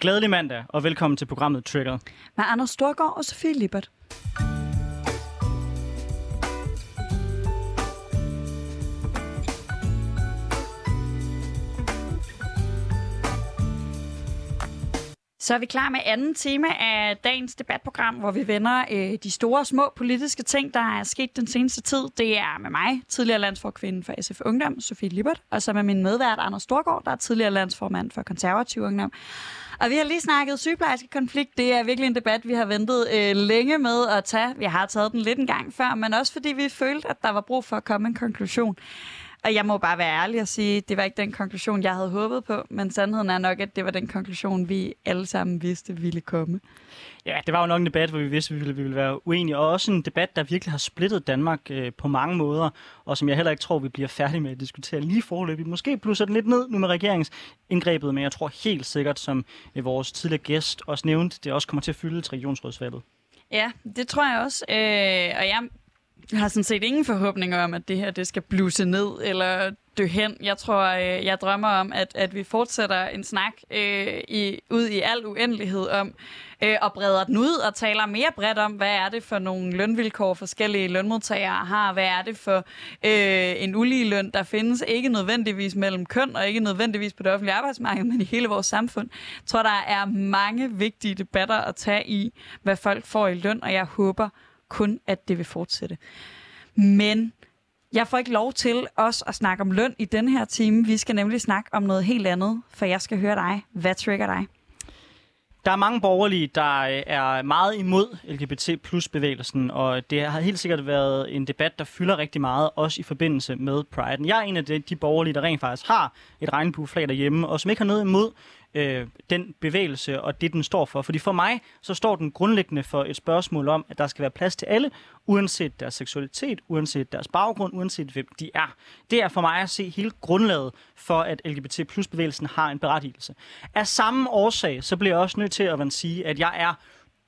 Glædelig mandag, og velkommen til programmet Trigger. Med Anders Storgård og Sofie Lippert. Så er vi klar med anden tema af dagens debatprogram, hvor vi vender øh, de store små politiske ting, der er sket den seneste tid. Det er med mig, tidligere landsforkvinde for SF Ungdom, Sofie Lippert, og så med min medvært, Anders Storgård, der er tidligere landsformand for Konservativ Ungdom. Og vi har lige snakket sygeplejerske konflikt. Det er virkelig en debat, vi har ventet øh, længe med at tage. Vi har taget den lidt en gang før, men også fordi vi følte, at der var brug for at komme en konklusion. Og jeg må bare være ærlig og sige, det var ikke den konklusion, jeg havde håbet på, men sandheden er nok, at det var den konklusion, vi alle sammen vidste ville komme. Ja, det var jo nok en debat, hvor vi vidste, at vi ville, vi ville være uenige, og også en debat, der virkelig har splittet Danmark øh, på mange måder, og som jeg heller ikke tror, vi bliver færdige med at diskutere lige forløbig. Måske plusser den lidt ned nu med regeringsindgrebet, men jeg tror helt sikkert, som øh, vores tidligere gæst også nævnte, det også kommer til at fylde til regionsrådsvalget. Ja, det tror jeg også. Øh, og jeg jeg har sådan set ingen forhåbninger om, at det her det skal bluse ned eller dø hen. Jeg tror, øh, jeg drømmer om, at, at vi fortsætter en snak øh, i, ud i al uendelighed om, øh, og breder den ud og taler mere bredt om, hvad er det for nogle lønvilkår forskellige lønmodtagere har, hvad er det for øh, en ulige løn, der findes ikke nødvendigvis mellem køn og ikke nødvendigvis på det offentlige arbejdsmarked, men i hele vores samfund. Jeg tror, der er mange vigtige debatter at tage i, hvad folk får i løn, og jeg håber, kun, at det vil fortsætte. Men jeg får ikke lov til os at snakke om løn i den her time. Vi skal nemlig snakke om noget helt andet, for jeg skal høre dig. Hvad trigger dig? Der er mange borgerlige, der øh, er meget imod LGBT plus bevægelsen, og det har helt sikkert været en debat, der fylder rigtig meget, også i forbindelse med Pride. Jeg er en af de, de borgerlige, der rent faktisk har et regnbueflag derhjemme, og som ikke har noget imod øh, den bevægelse og det, den står for. Fordi for mig, så står den grundlæggende for et spørgsmål om, at der skal være plads til alle, uanset deres seksualitet, uanset deres baggrund, uanset hvem de er. Det er for mig at se hele grundlaget for, at LGBT plus bevægelsen har en berettigelse. Af samme årsag, så bliver jeg også nødt til at sige, at jeg er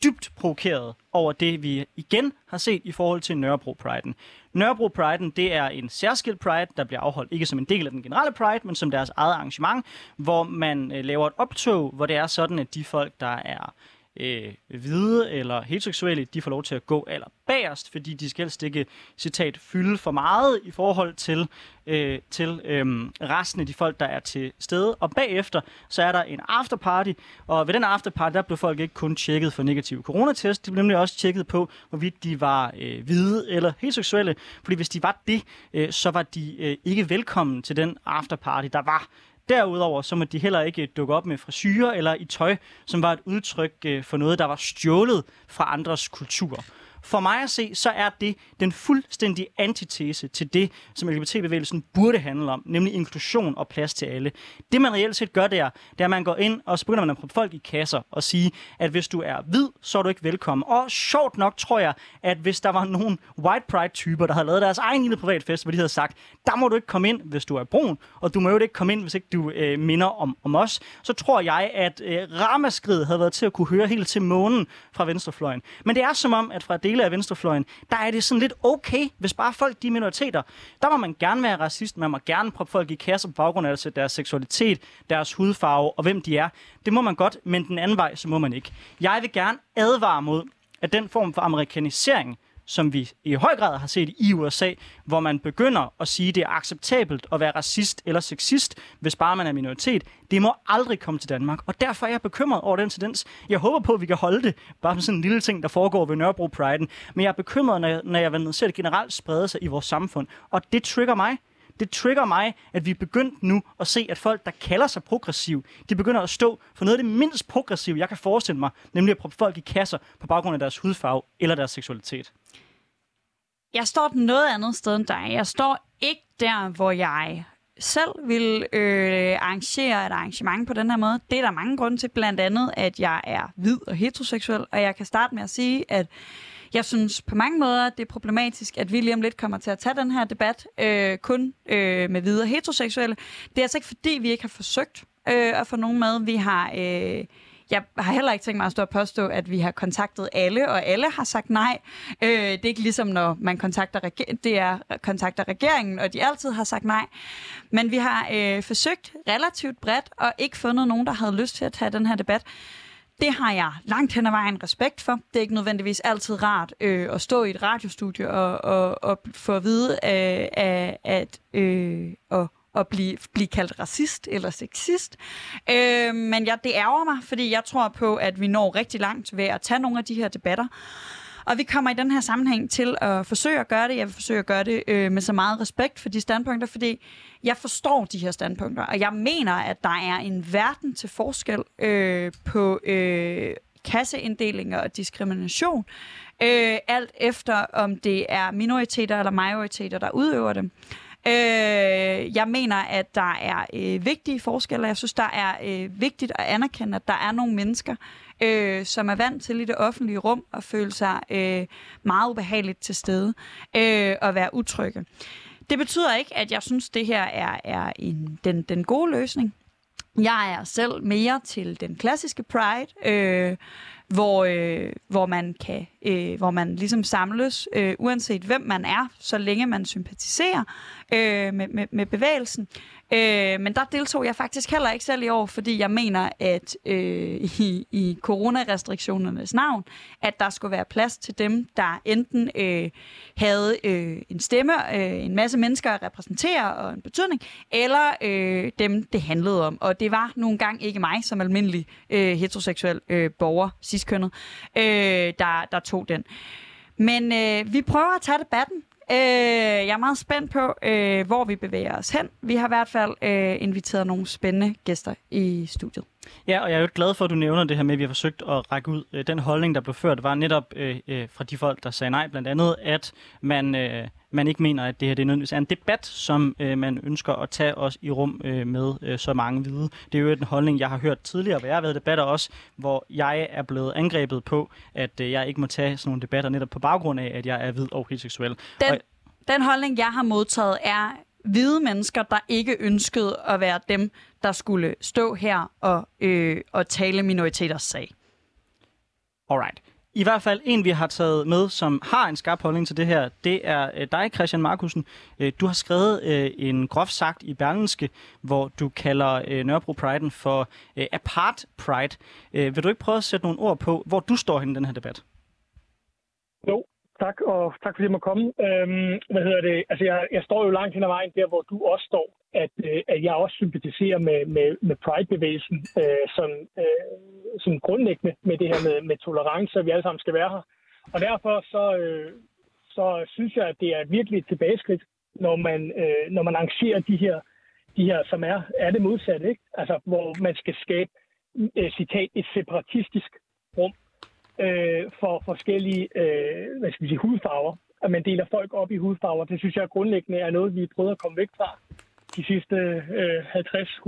dybt provokeret over det, vi igen har set i forhold til Nørrebro Pride'en. Nørrebro Pride'en, det er en særskilt Pride, der bliver afholdt ikke som en del af den generelle Pride, men som deres eget arrangement, hvor man øh, laver et optog, hvor det er sådan, at de folk, der er øh, hvide eller heteroseksuelle, de får lov til at gå aller bagerst, fordi de skal helst ikke, citat, fylde for meget i forhold til, øh, til øh, resten af de folk, der er til stede. Og bagefter, så er der en afterparty, og ved den afterparty, der blev folk ikke kun tjekket for negativ coronatest, de blev nemlig også tjekket på, hvorvidt de var øh, hvide eller heteroseksuelle, fordi hvis de var det, øh, så var de øh, ikke velkommen til den afterparty, der var Derudover så må de heller ikke dukke op med frisyrer eller i tøj, som var et udtryk øh, for noget, der var stjålet fra andres kultur. For mig at se, så er det den fuldstændige antitese til det, som LGBT-bevægelsen burde handle om, nemlig inklusion og plads til alle. Det man reelt set gør der, det er, at man går ind, og så begynder man at proppe folk i kasser og sige, at hvis du er hvid, så er du ikke velkommen. Og sjovt nok tror jeg, at hvis der var nogle white pride-typer, der havde lavet deres egen lille privatfest, hvor de havde sagt, der må du ikke komme ind, hvis du er brun, og du må jo ikke komme ind, hvis ikke du øh, minder om, om os, så tror jeg, at øh, ramaskridet havde været til at kunne høre helt til månen fra venstrefløjen. Men det er som om, at fra dele af venstrefløjen, der er det sådan lidt okay, hvis bare folk de er minoriteter. Der må man gerne være racist, man må gerne proppe folk i kasser på baggrund af deres seksualitet, deres hudfarve og hvem de er. Det må man godt, men den anden vej, så må man ikke. Jeg vil gerne advare mod, at den form for amerikanisering, som vi i høj grad har set i USA, hvor man begynder at sige, at det er acceptabelt at være racist eller sexist, hvis bare man er minoritet. Det må aldrig komme til Danmark, og derfor er jeg bekymret over den tendens. Jeg håber på, at vi kan holde det, bare med sådan en lille ting, der foregår ved Nørrebro Pride'en, men jeg er bekymret, når jeg, når jeg ser det generelt sprede sig i vores samfund, og det trigger mig det trigger mig, at vi er begyndt nu at se, at folk, der kalder sig progressiv, de begynder at stå for noget af det mindst progressive, jeg kan forestille mig, nemlig at proppe folk i kasser på baggrund af deres hudfarve eller deres seksualitet. Jeg står noget andet sted end dig. Jeg står ikke der, hvor jeg selv vil øh, arrangere et arrangement på den her måde. Det er der mange grunde til, blandt andet, at jeg er hvid og heteroseksuel, og jeg kan starte med at sige, at jeg synes på mange måder, det er problematisk, at vi lige om lidt kommer til at tage den her debat øh, kun øh, med videre heteroseksuelle. Det er altså ikke fordi, vi ikke har forsøgt øh, at få nogen med. Vi har... Øh, jeg har heller ikke tænkt mig at stå og påstå, at vi har kontaktet alle, og alle har sagt nej. Øh, det er ikke ligesom, når man kontakter, reger- det er, kontakter regeringen, og de altid har sagt nej. Men vi har øh, forsøgt relativt bredt, og ikke fundet nogen, der havde lyst til at tage den her debat. Det har jeg langt hen ad vejen respekt for. Det er ikke nødvendigvis altid rart øh, at stå i et radiostudie og, og, og få at vide, øh, at øh, og, at blive, blive kaldt racist eller sexist. Øh, men jeg, det ærger mig, fordi jeg tror på, at vi når rigtig langt ved at tage nogle af de her debatter. Og vi kommer i den her sammenhæng til at forsøge at gøre det. Jeg vil forsøge at gøre det øh, med så meget respekt for de standpunkter, fordi jeg forstår de her standpunkter, og jeg mener, at der er en verden til forskel øh, på øh, kasseinddelinger og diskrimination, øh, alt efter om det er minoriteter eller majoriteter, der udøver dem. Øh, jeg mener, at der er øh, vigtige forskelle. Jeg synes, der er øh, vigtigt at anerkende, at der er nogle mennesker, øh, som er vant til i det offentlige rum at føle sig øh, meget ubehageligt til stede øh, og være utrygge. Det betyder ikke, at jeg synes, det her er, er en, den, den gode løsning. Jeg er selv mere til den klassiske Pride, øh, hvor, øh, hvor man kan, øh, hvor man ligesom samles, øh, uanset hvem man er, så længe man sympatiserer øh, med, med, med bevægelsen. Øh, men der deltog jeg faktisk heller ikke selv i år, fordi jeg mener, at øh, i, i coronarestriktionernes navn, at der skulle være plads til dem, der enten øh, havde øh, en stemme, øh, en masse mennesker at repræsentere og en betydning, eller øh, dem, det handlede om. Og det var nogle gange ikke mig som almindelig øh, heteroseksuel øh, borger, ciskønnet, øh, der, der tog den. Men øh, vi prøver at tage debatten. Øh, jeg er meget spændt på, øh, hvor vi bevæger os hen. Vi har i hvert fald øh, inviteret nogle spændende gæster i studiet. Ja, og jeg er jo glad for, at du nævner det her med, at vi har forsøgt at række ud. Øh, den holdning, der blev ført, var netop øh, øh, fra de folk, der sagde nej, blandt andet, at man, øh, man ikke mener, at det her det nødvendigvis er en debat, som øh, man ønsker at tage os i rum øh, med øh, så mange hvide. Det er jo en holdning, jeg har hørt tidligere, hvor jeg har været debatter også, hvor jeg er blevet angrebet på, at øh, jeg ikke må tage sådan nogle debatter netop på baggrund af, at jeg er hvid og heteroseksuel. Den, og, den holdning, jeg har modtaget, er hvide mennesker, der ikke ønskede at være dem, der skulle stå her og, øh, og tale minoriteters sag. Alright. I hvert fald en, vi har taget med, som har en skarp holdning til det her, det er øh, dig, Christian Markusen. Øh, du har skrevet øh, en groft sagt i Berlinske, hvor du kalder øh, Nørrebro Pride for øh, apart pride. Øh, vil du ikke prøve at sætte nogle ord på, hvor du står hen i den her debat? Jo, Tak, og tak fordi jeg må komme. Øhm, hvad hedder det? Altså, jeg, jeg står jo langt hen ad vejen der, hvor du også står, at, øh, at jeg også sympatiserer med, med, med Pride-bevægelsen øh, som, øh, som grundlæggende med det her med, med tolerance, at vi alle sammen skal være her. Og derfor så, øh, så synes jeg, at det er virkelig et tilbageskridt, når man, øh, når man arrangerer de her, de her, som er, er det modsatte, ikke? Altså, hvor man skal skabe, øh, citat, et separatistisk rum, øh, for forskellige øh, hvad skal vi sige, hudfarver. At man deler folk op i hudfarver, det synes jeg grundlæggende er noget, vi prøver at komme væk fra de sidste øh,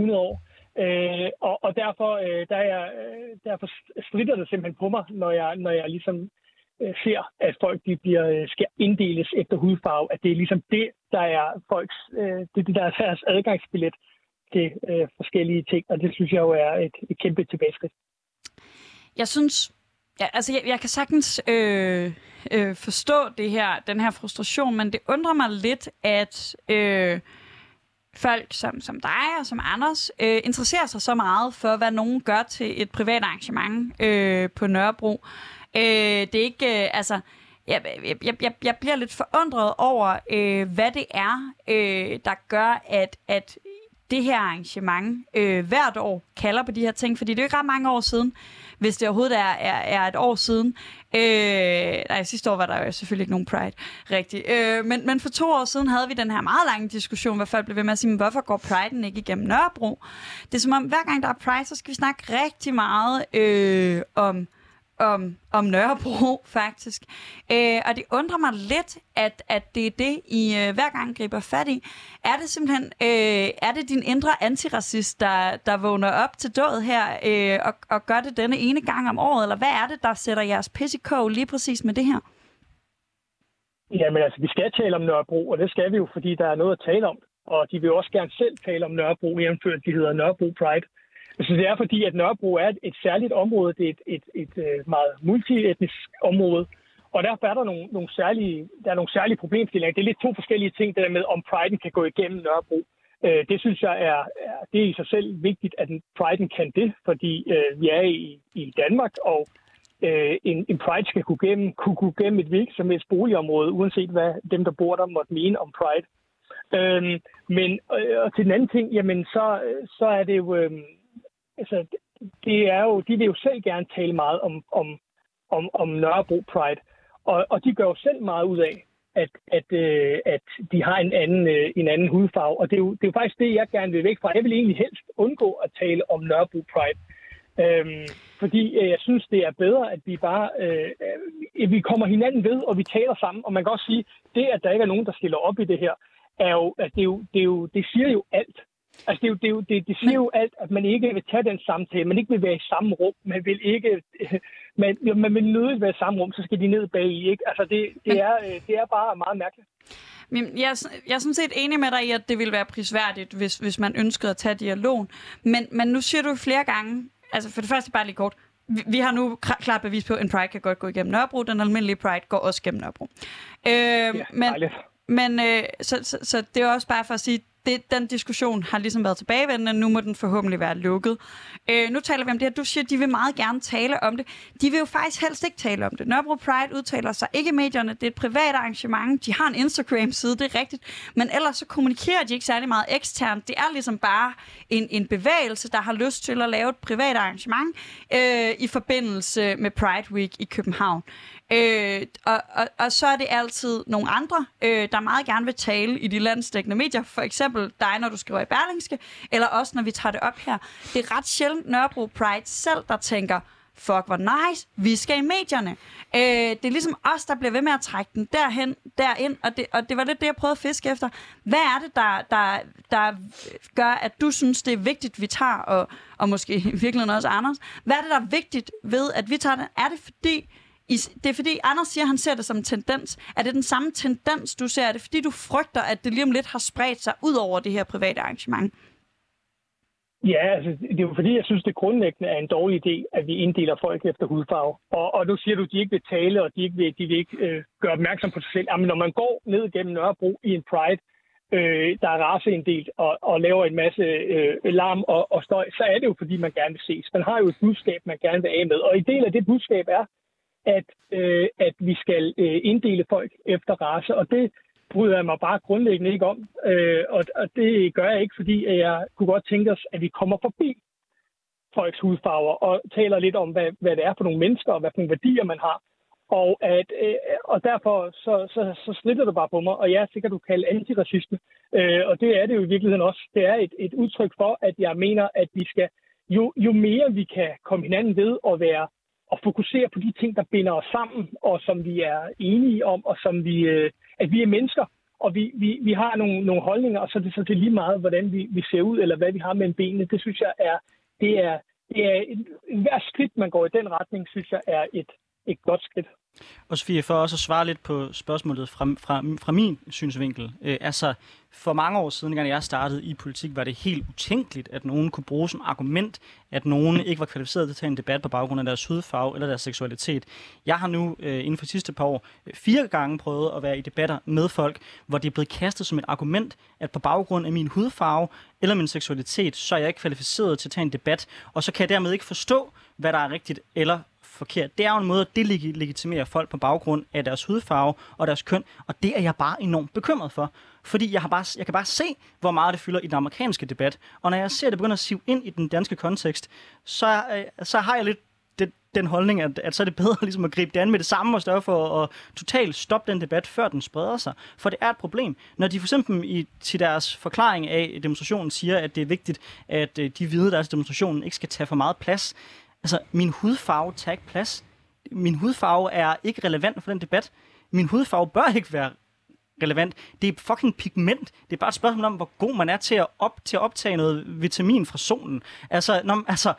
50-100 år. Øh, og, og derfor, øh, der er, øh, derfor strider det simpelthen på mig, når jeg, når jeg ligesom øh, ser, at folk de bliver, øh, skal inddeles efter hudfarve, at det er ligesom det, der er folks, øh, det det, der er deres adgangsbillet til øh, forskellige ting, og det synes jeg jo er et, et kæmpe tilbageskridt. Jeg synes, Ja, altså jeg, jeg kan sagtens øh, øh, forstå det her, den her frustration, men det undrer mig lidt, at øh, folk som, som dig og som Anders øh, interesserer sig så meget for, hvad nogen gør til et privat arrangement øh, på Nørrebro. Øh, det er ikke, øh, altså, jeg, jeg, jeg, jeg bliver lidt forundret over, øh, hvad det er, øh, der gør, at, at det her arrangement øh, hvert år kalder på de her ting, fordi det er jo ikke ret mange år siden, hvis det overhovedet er, er, er et år siden. Øh, nej, sidste år var der jo selvfølgelig ikke nogen Pride, rigtigt. Øh, men, men for to år siden havde vi den her meget lange diskussion, hvor folk blev ved med at sige, hvorfor går Pride'en ikke igennem Nørrebro? Det er som om, hver gang der er Pride, så skal vi snakke rigtig meget øh, om om, om Nørrebro, faktisk. Øh, og det undrer mig lidt, at, at det er det, I øh, hver gang griber fat i. Er det simpelthen øh, er det din indre antiracist, der, der vågner op til død her øh, og, og gør det denne ene gang om året? Eller hvad er det, der sætter jeres pissikog lige præcis med det her? Jamen altså, vi skal tale om Nørrebro, og det skal vi jo, fordi der er noget at tale om. Og de vil også gerne selv tale om Nørrebro, jævnført de hedder Nørrebro Pride. Så det er fordi, at Nørrebro er et, et særligt område. Det er et, et, et, øh, meget multietnisk område. Og derfor er der nogle, nogle, særlige, der er nogle særlige problemstillinger. Det er lidt to forskellige ting, det der med, om priden kan gå igennem Nørrebro. Øh, det synes jeg er, er, det er i sig selv vigtigt, at priden kan det, fordi øh, vi er i, i Danmark, og øh, en, en pride skal kunne, gennem, kunne gå gennem et hvilket som helst boligområde, uanset hvad dem, der bor der, måtte mene om pride. Øh, men øh, og til den anden ting, jamen så, så er det jo, øh, altså, det er jo, de vil jo selv gerne tale meget om, om, om, om Nørrebro Pride. Og, og de gør jo selv meget ud af, at, at, øh, at de har en anden, øh, en anden hudfarve. Og det er, jo, det er jo faktisk det, jeg gerne vil væk fra. Jeg vil egentlig helst undgå at tale om Nørrebro Pride. Øhm, fordi øh, jeg synes, det er bedre, at vi bare øh, vi kommer hinanden ved, og vi taler sammen. Og man kan også sige, det, at der ikke er nogen, der stiller op i det her, er jo, at det, er jo, det, er jo, det siger jo alt. Altså, det, er jo, det, er jo, det, det siger jo alt, at man ikke vil tage den samtale, man ikke vil være i samme rum, man vil ikke, man, man vil nødigt være i samme rum, så skal de ned bag i, ikke? Altså, det, det, er, øh, det er bare meget mærkeligt. Men jeg, jeg er sådan set enig med dig i, at det ville være prisværdigt, hvis, hvis man ønskede at tage dialogen. Men, men nu siger du flere gange, altså for det første bare lige kort, vi, vi har nu klart bevis på, at en Pride kan godt gå igennem Nørrebro. Den almindelige Pride går også gennem Nørrebro. Øh, ja, men men øh, så, så, så det er også bare for at sige, det, den diskussion har ligesom været tilbagevendende, nu må den forhåbentlig være lukket. Øh, nu taler vi om det her. Du siger, at de vil meget gerne tale om det. De vil jo faktisk helst ikke tale om det. Nørrebro Pride udtaler sig ikke i medierne. Det er et privat arrangement. De har en Instagram-side, det er rigtigt. Men ellers så kommunikerer de ikke særlig meget eksternt. Det er ligesom bare en, en bevægelse, der har lyst til at lave et privat arrangement øh, i forbindelse med Pride Week i København. Øh, og, og, og så er det altid nogle andre, øh, der meget gerne vil tale i de landsdækkende medier. For eksempel dig, når du skriver i Berlingske, eller også når vi tager det op her. Det er ret sjældent Nørrebro Pride selv, der tænker, fuck, hvor nice, vi skal i medierne. Øh, det er ligesom os, der bliver ved med at trække den derhen, derind, og det, og det var lidt det, jeg prøvede at fiske efter. Hvad er det, der, der, der gør, at du synes, det er vigtigt, vi tager, og, og måske i virkeligheden også Anders, hvad er det, der er vigtigt ved, at vi tager det? Er det fordi, det er fordi, Anders siger, at han ser det som en tendens. Er det den samme tendens, du ser? Er det fordi, du frygter, at det lige om lidt har spredt sig ud over det her private arrangement? Ja, altså, det er jo fordi, jeg synes, det grundlæggende er en dårlig idé, at vi inddeler folk efter hudfarve. Og, og nu siger du, at de ikke vil tale, og de ikke vil, de vil ikke øh, gøre opmærksom på sig selv. Jamen, når man går ned gennem Nørrebro i en Pride, øh, der er raseinddelt og, og laver en masse øh, larm og, og støj, så er det jo, fordi man gerne vil ses. Man har jo et budskab, man gerne vil af med. Og en del af det budskab er, at, øh, at vi skal øh, inddele folk efter race, og det bryder jeg mig bare grundlæggende ikke om. Øh, og, og det gør jeg ikke, fordi jeg kunne godt tænke os, at vi kommer forbi folks hudfarver og taler lidt om, hvad, hvad det er for nogle mennesker og hvad for nogle værdier man har. Og, at, øh, og derfor så, så, så snitter det bare på mig, og ja, sikkert du kalde antiracisme. Øh, og det er det jo i virkeligheden også. Det er et, et udtryk for, at jeg mener, at vi skal, jo, jo mere vi kan komme hinanden ved at være at fokusere på de ting, der binder os sammen, og som vi er enige om, og som vi, øh, at vi er mennesker, og vi, vi, vi har nogle, nogle holdninger, og så er det så det lige meget, hvordan vi, vi ser ud, eller hvad vi har mellem benene. Det synes jeg er, det er, det er en, hver skridt, man går i den retning, synes jeg er et, et godt skridt. Og Sofie, for også at svare lidt på spørgsmålet fra, fra, fra min synsvinkel. Øh, altså, for mange år siden, da jeg startede i politik, var det helt utænkeligt, at nogen kunne bruge som argument, at nogen ikke var kvalificeret til at tage en debat på baggrund af deres hudfarve eller deres seksualitet. Jeg har nu øh, inden for de sidste par år øh, fire gange prøvet at være i debatter med folk, hvor det er blevet kastet som et argument, at på baggrund af min hudfarve eller min seksualitet, så er jeg ikke kvalificeret til at tage en debat, og så kan jeg dermed ikke forstå, hvad der er rigtigt eller forkert. Det er jo en måde at delegitimere folk på baggrund af deres hudfarve og deres køn, og det er jeg bare enormt bekymret for. Fordi jeg, har bare, jeg kan bare se, hvor meget det fylder i den amerikanske debat. Og når jeg ser det begynder at sive ind i den danske kontekst, så, øh, så har jeg lidt den, den holdning, at, at så er det bedre ligesom at gribe det an med det samme og større for at totalt stoppe den debat, før den spreder sig. For det er et problem. Når de for eksempel i, til deres forklaring af demonstrationen siger, at det er vigtigt, at øh, de hvide, deres demonstrationen ikke skal tage for meget plads, Altså, min hudfarve tager ikke plads. Min hudfarve er ikke relevant for den debat. Min hudfarve bør ikke være relevant. Det er fucking pigment. Det er bare et spørgsmål om, hvor god man er til at, op, til at optage noget vitamin fra solen. Altså, når, altså,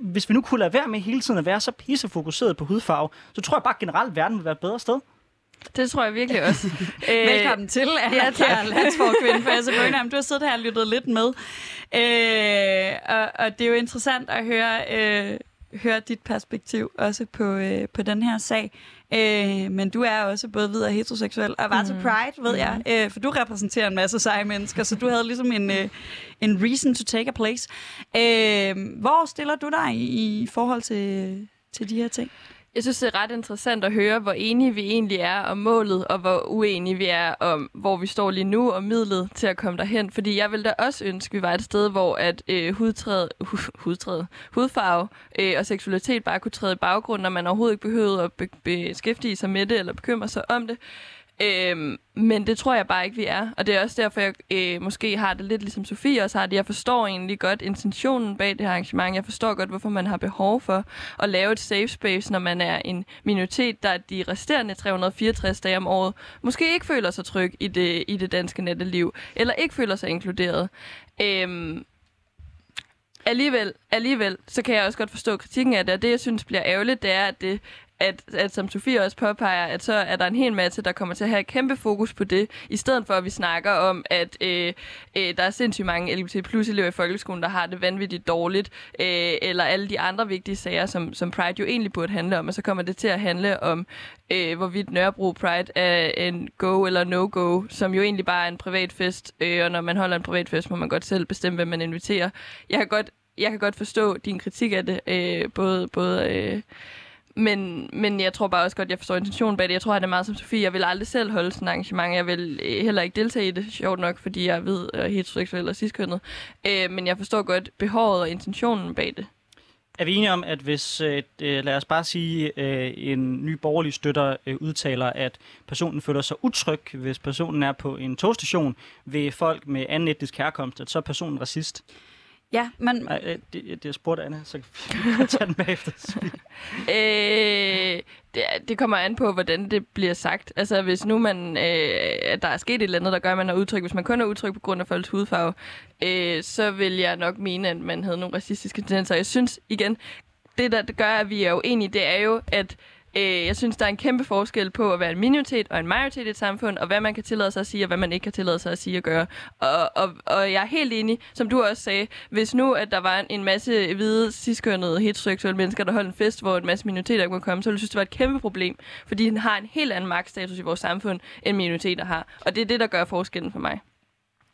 hvis vi nu kunne lade være med hele tiden at være så pissefokuseret på hudfarve, så tror jeg bare generelt, at verden vil være et bedre sted. Det tror jeg virkelig også. øh, Velkommen til, Anna ja, Kjær, landsforkvinde for Asa Bønheim. Du har siddet her og lyttet lidt med. Øh, og, og det er jo interessant at høre, øh, høre dit perspektiv også på, øh, på den her sag. Øh, men du er også både hvid og heteroseksuel, og var mm. til Pride, ved mm. jeg, øh, for du repræsenterer en masse seje mennesker, så du havde ligesom en, øh, en reason to take a place. Øh, hvor stiller du dig i, i forhold til, til de her ting? Jeg synes, det er ret interessant at høre, hvor enige vi egentlig er om målet, og hvor uenige vi er om, hvor vi står lige nu, og midlet til at komme derhen. Fordi jeg vil da også ønske, at vi var et sted, hvor at øh, hudtræde, hu, hudtræde, hudfarve øh, og seksualitet bare kunne træde i baggrund, når man overhovedet ikke behøvede at be- beskæftige sig med det, eller bekymre sig om det. Øhm, men det tror jeg bare ikke, vi er. Og det er også derfor, jeg øh, måske har det lidt ligesom Sofie også har det. Jeg forstår egentlig godt intentionen bag det her arrangement. Jeg forstår godt, hvorfor man har behov for at lave et safe space, når man er en minoritet, der de resterende 364 dage om året måske ikke føler sig tryg i det, i det danske netteliv, eller ikke føler sig inkluderet. Øhm, alligevel, alligevel, så kan jeg også godt forstå kritikken af det, og det, jeg synes bliver ærgerligt, det er, at det at, at som Sofie også påpeger, at så er der en hel masse, der kommer til at have et kæmpe fokus på det, i stedet for at vi snakker om, at øh, øh, der er sindssygt mange LGBT plus elever i folkeskolen, der har det vanvittigt dårligt, øh, eller alle de andre vigtige sager, som, som Pride jo egentlig burde handle om, og så kommer det til at handle om, øh, hvorvidt Nørrebro Pride er en go eller no-go, som jo egentlig bare er en privat fest, øh, og når man holder en privat fest, må man godt selv bestemme, hvem man inviterer. Jeg kan godt, jeg kan godt forstå din kritik af det, øh, både, både øh, men, men jeg tror bare også godt, jeg forstår intentionen bag det. Jeg tror, at det er meget som Sofie. Jeg vil aldrig selv holde sådan et arrangement. Jeg vil eh, heller ikke deltage i det, sjovt nok, fordi jeg ved, at jeg er heteroseksuel og ciskønnet. Øh, men jeg forstår godt behovet og intentionen bag det. Er vi enige om, at hvis, øh, lad os bare sige, øh, en ny borgerlig støtter øh, udtaler, at personen føler sig utryg, hvis personen er på en togstation ved folk med anden etnisk herkomst, at så er personen racist? Ja, men... Nej, det, det, det spurgte Anna, så kan jeg tage den bagefter. øh, det, det kommer an på, hvordan det bliver sagt. Altså, hvis nu man, øh, at der er sket et eller andet, der gør, at man er udtryk, hvis man kun er udtryk på grund af folks hudfarve, øh, så vil jeg nok mene, at man havde nogle racistiske tendenser. Jeg synes, igen, det der det gør, at vi er uenige, det er jo, at Øh, jeg synes, der er en kæmpe forskel på at være en minoritet og en majoritet i et samfund, og hvad man kan tillade sig at sige, og hvad man ikke kan tillade sig at sige og gøre. Og, og, og jeg er helt enig, som du også sagde, hvis nu, at der var en masse hvide, ciskønnede, heteroseksuelle mennesker, der holdt en fest, hvor en masse minoriteter kunne komme, så ville jeg synes, det var et kæmpe problem, fordi den har en helt anden magtstatus i vores samfund, end minoriteter har. Og det er det, der gør forskellen for mig.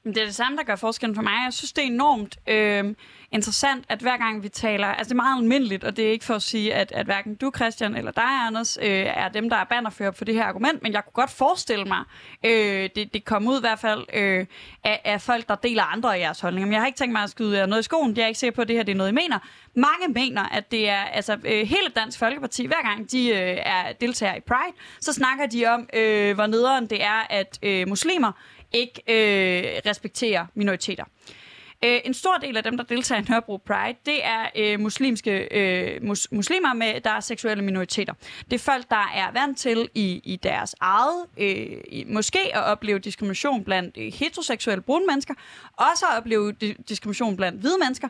Det er det samme, der gør forskellen for mig. Jeg synes, det er enormt øh, interessant, at hver gang vi taler... Altså, det er meget almindeligt, og det er ikke for at sige, at, at hverken du, Christian, eller dig, Anders, øh, er dem, der er bannerfører for det her argument, men jeg kunne godt forestille mig, øh, det, det kom ud i hvert fald øh, af, af folk, der deler andre af jeres holdninger. Men jeg har ikke tænkt mig at skyde jer noget i skoen. Jeg er ikke sikker på, at det her det er noget, I mener. Mange mener, at det er... Altså, øh, hele Dansk Folkeparti, hver gang de øh, er deltager i Pride, så snakker de om, øh, hvor nederen det er, at øh, muslimer ikke øh, respekterer minoriteter. Øh, en stor del af dem, der deltager i Nørrebro Pride, det er øh, muslimske øh, mus, muslimer, med, der er seksuelle minoriteter. Det er folk, der er vant til i, i deres eget, øh, i, måske at opleve diskrimination blandt øh, heteroseksuelle brune mennesker, også at opleve di- diskrimination blandt hvide mennesker.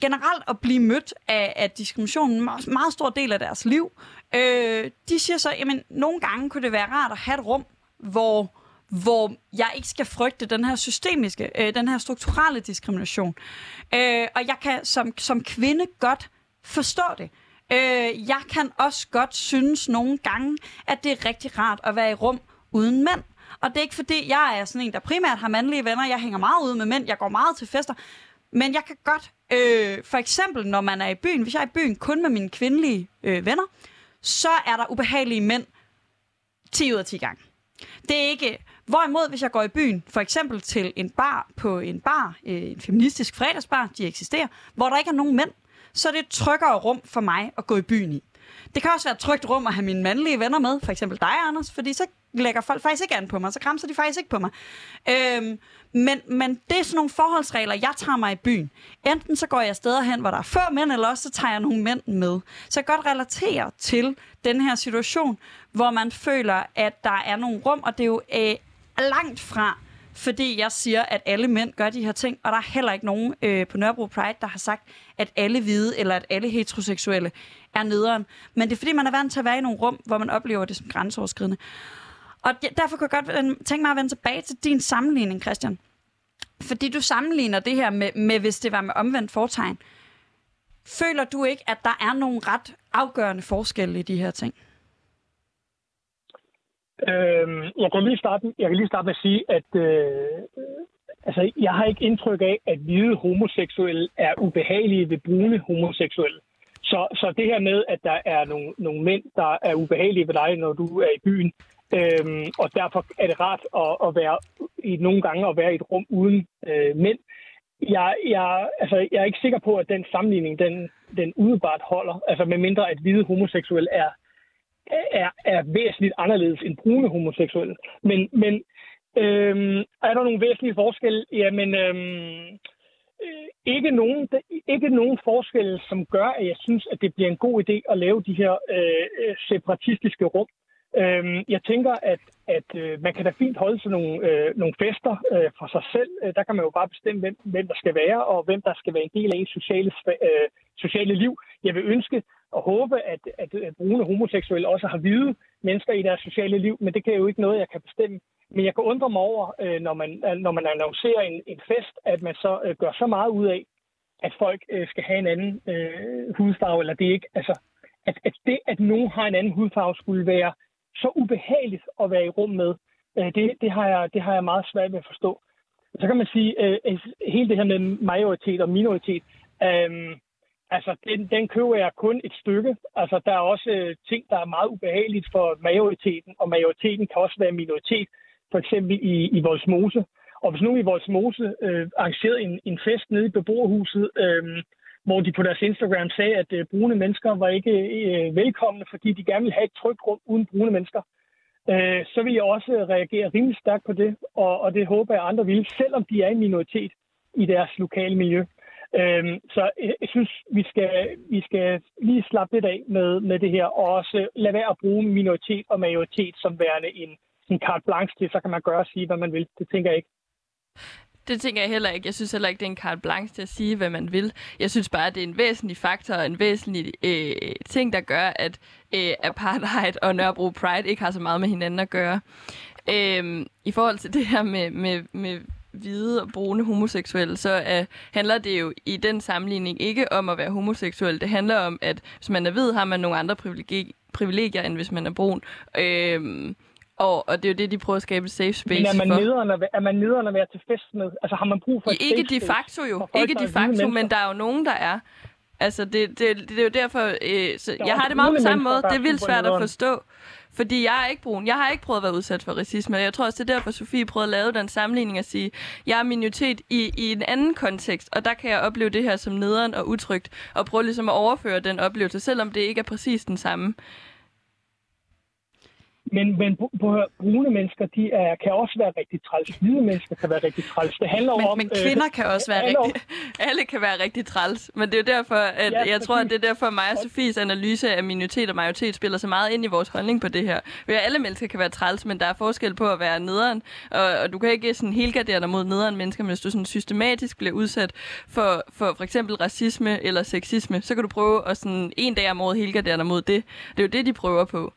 Generelt at blive mødt af, af diskrimination en meget, meget stor del af deres liv. Øh, de siger så, at nogle gange kunne det være rart at have et rum, hvor hvor jeg ikke skal frygte den her systemiske, øh, den her strukturelle diskrimination. Øh, og jeg kan som, som kvinde godt forstå det. Øh, jeg kan også godt synes nogle gange, at det er rigtig rart at være i rum uden mænd. Og det er ikke fordi, jeg er sådan en, der primært har mandlige venner. Jeg hænger meget ud med mænd. Jeg går meget til fester. Men jeg kan godt, øh, for eksempel når man er i byen, hvis jeg er i byen kun med mine kvindelige øh, venner, så er der ubehagelige mænd 10 ud af 10 gange. Det er ikke, Hvorimod, hvis jeg går i byen, for eksempel til en bar på en bar, øh, en feministisk fredagsbar, de eksisterer, hvor der ikke er nogen mænd, så er det et tryggere rum for mig at gå i byen i. Det kan også være et trygt rum at have mine mandlige venner med, for eksempel dig, Anders, fordi så lægger folk faktisk ikke an på mig, så kramser de faktisk ikke på mig. Øhm, men, men det er sådan nogle forholdsregler, jeg tager mig i byen. Enten så går jeg steder hen, hvor der er få mænd, eller også så tager jeg nogle mænd med. Så jeg kan godt relatere til den her situation, hvor man føler, at der er nogle rum, og det er jo øh, langt fra, fordi jeg siger, at alle mænd gør de her ting, og der er heller ikke nogen øh, på Nørrebro Pride, der har sagt, at alle hvide eller at alle heteroseksuelle er nederen. Men det er fordi, man er vant til at være i nogle rum, hvor man oplever det som grænseoverskridende. Og derfor kunne jeg godt tænke mig at vende tilbage til din sammenligning, Christian. Fordi du sammenligner det her med, med hvis det var med omvendt fortegn. Føler du ikke, at der er nogle ret afgørende forskelle i de her ting? Øhm, jeg, kan lige starte, jeg kan lige starte med at sige, at øh, altså, jeg har ikke indtryk af, at hvide homoseksuelle er ubehagelige ved brune homoseksuelle. Så, så det her med, at der er nogle, nogle mænd, der er ubehagelige ved dig, når du er i byen, øhm, og derfor er det rart at, at være i nogle gange at være i et rum uden øh, mænd. Jeg, jeg, altså, jeg er ikke sikker på, at den sammenligning, den, den udebart holder. Altså med mindre, at hvide homoseksuelle er, er, er væsentligt anderledes end brune homoseksuelle. Men, men øhm, er der nogle væsentlige forskelle? Jamen, øhm, øh, ikke, nogen, ikke nogen forskelle, som gør, at jeg synes, at det bliver en god idé at lave de her øh, øh separatistiske rum. Øhm, jeg tænker, at, at øh, man kan da fint holde sig nogle, øh, nogle fester øh, for sig selv. Øh, der kan man jo bare bestemme, hvem, hvem der skal være, og hvem der skal være en del af ens sociale, øh, sociale liv. Jeg vil ønske at håbe, at, at, at brune homoseksuelle også har hvide mennesker i deres sociale liv, men det kan jo ikke noget, jeg kan bestemme. Men jeg kan undre mig over, øh, når, man, øh, når man annoncerer en, en fest, at man så øh, gør så meget ud af, at folk øh, skal have en anden øh, hudfarve, eller det er ikke, altså, at, at det, at nogen har en anden hudfarve, skulle være så ubehageligt at være i rum med, øh, det, det, har jeg, det har jeg meget svært ved at forstå. Så kan man sige, øh, øh hele det her med majoritet og minoritet, øh, altså den, den køber jeg kun et stykke. Altså der er også øh, ting, der er meget ubehageligt for majoriteten, og majoriteten kan også være minoritet, for eksempel i, i Voldsmose. Og hvis nu i Voldsmose øh, arrangerede en, en fest nede i beboerhuset, øh, hvor de på deres Instagram sagde, at øh, brune mennesker var ikke øh, velkomne, fordi de gerne ville have et trygt rum uden brune mennesker. Øh, så vil jeg også reagere rimelig stærkt på det, og, og det håber jeg andre vil, selvom de er en minoritet i deres lokale miljø. Øh, Øhm, så jeg synes, vi skal, vi skal lige slappe lidt af med, med det her, og også lade være at bruge minoritet og majoritet som værende en, en carte blanche til, så kan man gøre og sige, hvad man vil. Det tænker jeg ikke. Det tænker jeg heller ikke. Jeg synes heller ikke, det er en carte blanche til at sige, hvad man vil. Jeg synes bare, at det er en væsentlig faktor og en væsentlig øh, ting, der gør, at øh, apartheid og Nørrebro Pride ikke har så meget med hinanden at gøre. Øh, I forhold til det her med, med, med hvide og brune homoseksuelle, så øh, handler det jo i den sammenligning ikke om at være homoseksuel. Det handler om, at hvis man er hvid, har man nogle andre privilegier, end hvis man er brun. Øh, og, og det er jo det, de prøver at skabe safe space Men er man for. Nederen at, er man nederen at være til fest med? Altså har man brug for et Ikke de facto jo. Ikke de facto, men der er jo nogen, der er. Altså, det, det, det, det er jo derfor... Øh, så jeg har det meget på samme måde. Det er vildt svært at forstå. Fordi jeg er ikke brun. Jeg har ikke prøvet at være udsat for racisme. Jeg tror også, det er derfor, Sofie prøvede at lave den sammenligning og sige, jeg er minoritet i, i en anden kontekst, og der kan jeg opleve det her som nederen og utrygt, og prøve ligesom at overføre den oplevelse, selvom det ikke er præcis den samme. Men, men brune mennesker, de er, kan også være rigtig træls. Hvide mennesker kan være rigtig træls. Det handler men, om... Men kvinder øh, kan også være rigtig... Alle kan være rigtig træls. Men det er jo derfor, at ja, jeg tror, at det er derfor, at mig og Sofies analyse af minoritet og majoritet spiller så meget ind i vores holdning på det her. For alle mennesker kan være træls, men der er forskel på at være nederen. Og, og du kan ikke sådan helgardere dig mod nederen mennesker, men hvis du sådan systematisk bliver udsat for, for for eksempel racisme eller sexisme, så kan du prøve at sådan en dag om året helgardere dig mod det. Det er jo det, de prøver på.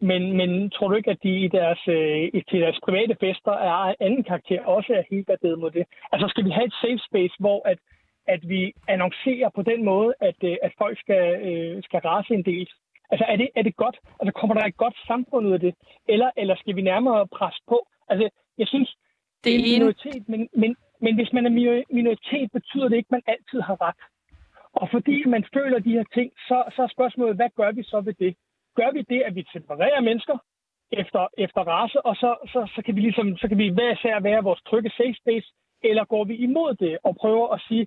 Men, men tror du ikke, at de i deres, øh, til deres private fester er anden karakter også er helt garderet mod det? Altså skal vi have et safe space, hvor at, at vi annoncerer på den måde, at, øh, at folk skal, øh, skal rase en del? Altså er det, er det godt? Altså kommer der et godt samfund ud af det? Eller, eller skal vi nærmere presse på? Altså jeg synes, det er en minoritet, men, men, men hvis man er minoritet, betyder det ikke, at man altid har ret. Og fordi man føler de her ting, så, så er spørgsmålet, hvad gør vi så ved det? Gør vi det, at vi separerer mennesker efter, efter race, og så, så, så, kan vi ligesom, så kan vi hver især være vores trygge safe space, eller går vi imod det og prøver at sige,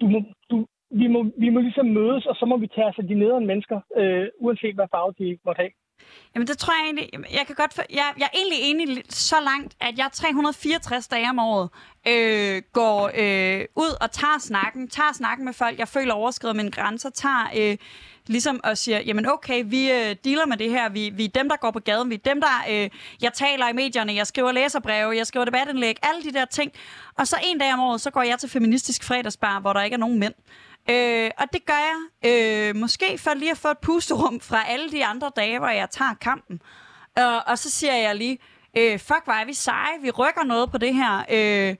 du må, du, vi, må, vi må ligesom mødes, og så må vi tage os af de nederen mennesker, øh, uanset hvad farve de måtte have. Jamen det tror jeg egentlig, jeg kan godt, for, jeg, jeg er egentlig enig så langt, at jeg 364 dage om året øh, går øh, ud og tager snakken, tager snakken med folk, jeg føler overskrider mine grænser, tager øh, ligesom og siger, jamen okay, vi øh, dealer med det her, vi, vi er dem, der går på gaden, vi er dem, der, øh, jeg taler i medierne, jeg skriver læserbreve, jeg skriver debatindlæg, alle de der ting. Og så en dag om året, så går jeg til Feministisk Fredagsbar, hvor der ikke er nogen mænd. Øh, og det gør jeg øh, måske for lige at få et pusterum fra alle de andre dage, hvor jeg tager kampen. Øh, og så siger jeg lige, øh, fuck, hvor er vi seje, vi rykker noget på det her, øh,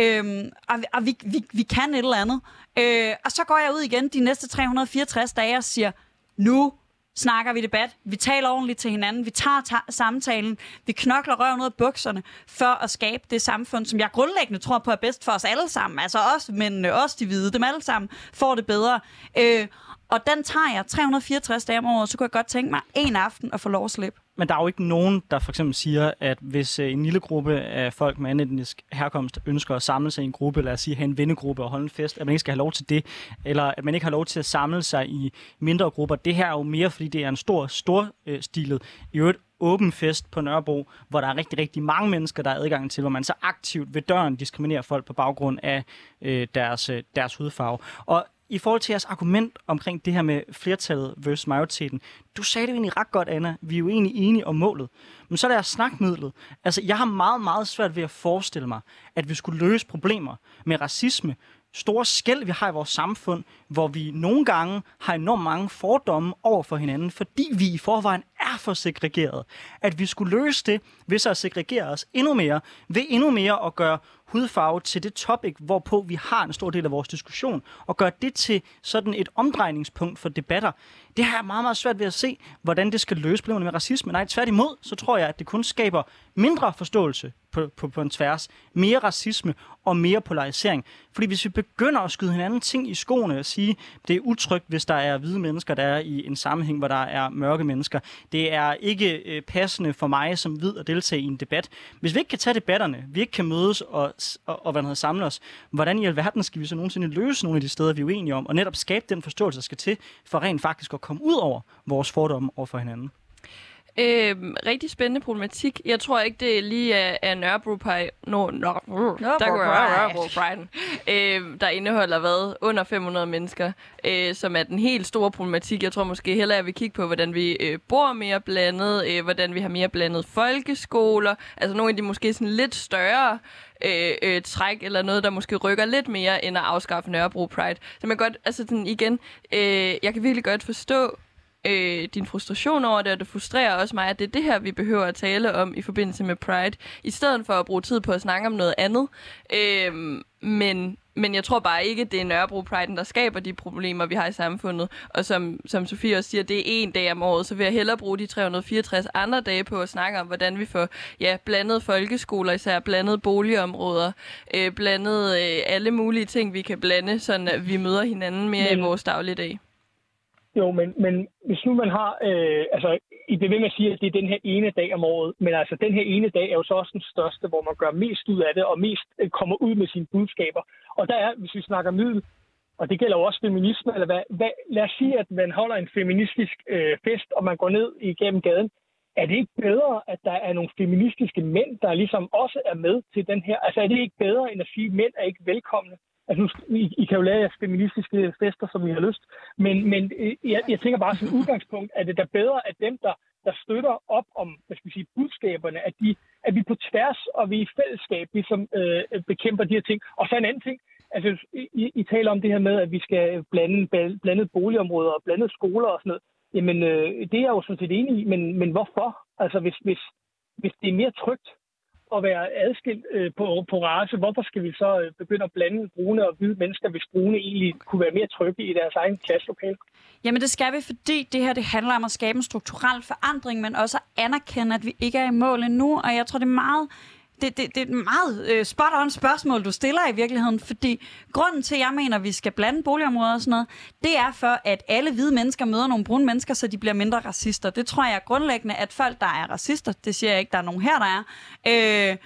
øh, og, og vi, vi, vi kan et eller andet. Øh, og så går jeg ud igen de næste 364 dage og siger, nu snakker vi debat, vi taler ordentligt til hinanden, vi tager ta- samtalen, vi knokler røven ud af bukserne for at skabe det samfund, som jeg grundlæggende tror på er bedst for os alle sammen. Altså os mændene, os de hvide, dem alle sammen får det bedre. Øh, og den tager jeg 364 dage om året, så kunne jeg godt tænke mig en aften at få lov at slippe. Men der er jo ikke nogen, der for eksempel siger, at hvis øh, en lille gruppe af folk med anden etnisk herkomst ønsker at samle sig i en gruppe, lad os sige have en vennegruppe og holde en fest, at man ikke skal have lov til det, eller at man ikke har lov til at samle sig i mindre grupper. Det her er jo mere, fordi det er en stor, stor øh, stilet, i øvrigt åben fest på Nørrebro, hvor der er rigtig, rigtig mange mennesker, der er adgang til, hvor man så aktivt ved døren diskriminerer folk på baggrund af øh, deres, øh, deres hudfarve. Og i forhold til jeres argument omkring det her med flertallet versus majoriteten, du sagde det jo egentlig ret godt, Anna. Vi er jo egentlig enige om målet. Men så er der snakmidlet. Altså, jeg har meget, meget svært ved at forestille mig, at vi skulle løse problemer med racisme, store skæld, vi har i vores samfund, hvor vi nogle gange har enormt mange fordomme over for hinanden, fordi vi i forvejen er for segregeret. At vi skulle løse det ved så at segregere os endnu mere, ved endnu mere at gøre hudfarve til det topic, hvorpå vi har en stor del af vores diskussion, og gøre det til sådan et omdrejningspunkt for debatter. Det har jeg meget, meget svært ved at se, hvordan det skal løse problemerne med racisme. Nej, tværtimod, så tror jeg, at det kun skaber mindre forståelse på, på, på en tværs, mere racisme og mere polarisering. Fordi hvis vi begynder at skyde hinanden ting i skoene og sige, det er utrygt, hvis der er hvide mennesker, der er i en sammenhæng, hvor der er mørke mennesker. Det er ikke øh, passende for mig som hvid at deltage i en debat. Hvis vi ikke kan tage debatterne, vi ikke kan mødes og, og, og hvad hedder, samle os, hvordan i alverden skal vi så nogensinde løse nogle af de steder, vi er uenige om, og netop skabe den forståelse, der skal til, for rent faktisk at komme ud over vores fordomme over for hinanden? Øh, rigtig spændende problematik. Jeg tror ikke, det lige er, er Nørrebro Pride, no, no, Pride øh, der indeholder hvad? Under 500 mennesker, øh, som er den helt store problematik. Jeg tror måske hellere, at vi kigger på, hvordan vi øh, bor mere blandet, øh, hvordan vi har mere blandet folkeskoler, altså nogle af de måske sådan lidt større øh, øh, træk, eller noget, der måske rykker lidt mere, end at afskaffe Nørrebro Pride. Så man godt, altså den, igen, øh, jeg kan virkelig godt forstå, øh, din frustration over det, og det frustrerer også mig, at det er det her, vi behøver at tale om i forbindelse med Pride, i stedet for at bruge tid på at snakke om noget andet. Øh, men, men jeg tror bare ikke, at det er Nørrebro Pride, der skaber de problemer, vi har i samfundet. Og som, som Sofie også siger, det er en dag om året, så vil jeg hellere bruge de 364 andre dage på at snakke om, hvordan vi får ja, blandet folkeskoler, især blandet boligområder, øh, blandet øh, alle mulige ting, vi kan blande, så vi møder hinanden mere men, i vores dagligdag. Jo, men, men hvis nu man har, øh, altså I bliver ved med at sige, at det er den her ene dag om året, men altså den her ene dag er jo så også den største, hvor man gør mest ud af det, og mest øh, kommer ud med sine budskaber. Og der er, hvis vi snakker middel, og det gælder jo også feminisme, eller hvad, hvad, lad os sige, at man holder en feministisk øh, fest, og man går ned igennem gaden. Er det ikke bedre, at der er nogle feministiske mænd, der ligesom også er med til den her? Altså er det ikke bedre, end at sige, at mænd er ikke velkomne? Altså, nu, I, I kan jo lave jeres feministiske fester, som I har lyst. Men, men øh, jeg, jeg tænker bare som udgangspunkt, at det er bedre, at dem, der, der støtter op om hvad skal vi sige, budskaberne, at, de, at vi på tværs og vi i fællesskab ligesom, øh, bekæmper de her ting. Og så en anden ting. Altså, I, I taler om det her med, at vi skal blande blandet boligområder og blandet skoler og sådan noget. Jamen, øh, det er jeg jo sådan set enig i, men, men hvorfor? Altså, hvis, hvis, hvis det er mere trygt at være adskilt øh, på, på race, hvorfor skal vi så øh, begynde at blande brune og hvide mennesker, hvis brune egentlig kunne være mere trygge i deres egen klasselokale? Jamen det skal vi, fordi det her det handler om at skabe en strukturel forandring, men også at anerkende, at vi ikke er i mål endnu. Og jeg tror, det er meget det, det, det er et meget øh, spot-on spørgsmål, du stiller i virkeligheden, fordi grunden til, at jeg mener, at vi skal blande boligområder og sådan noget, det er for, at alle hvide mennesker møder nogle brune mennesker, så de bliver mindre racister. Det tror jeg grundlæggende, at folk, der er racister, det siger jeg ikke, der er nogen her, der er, øh,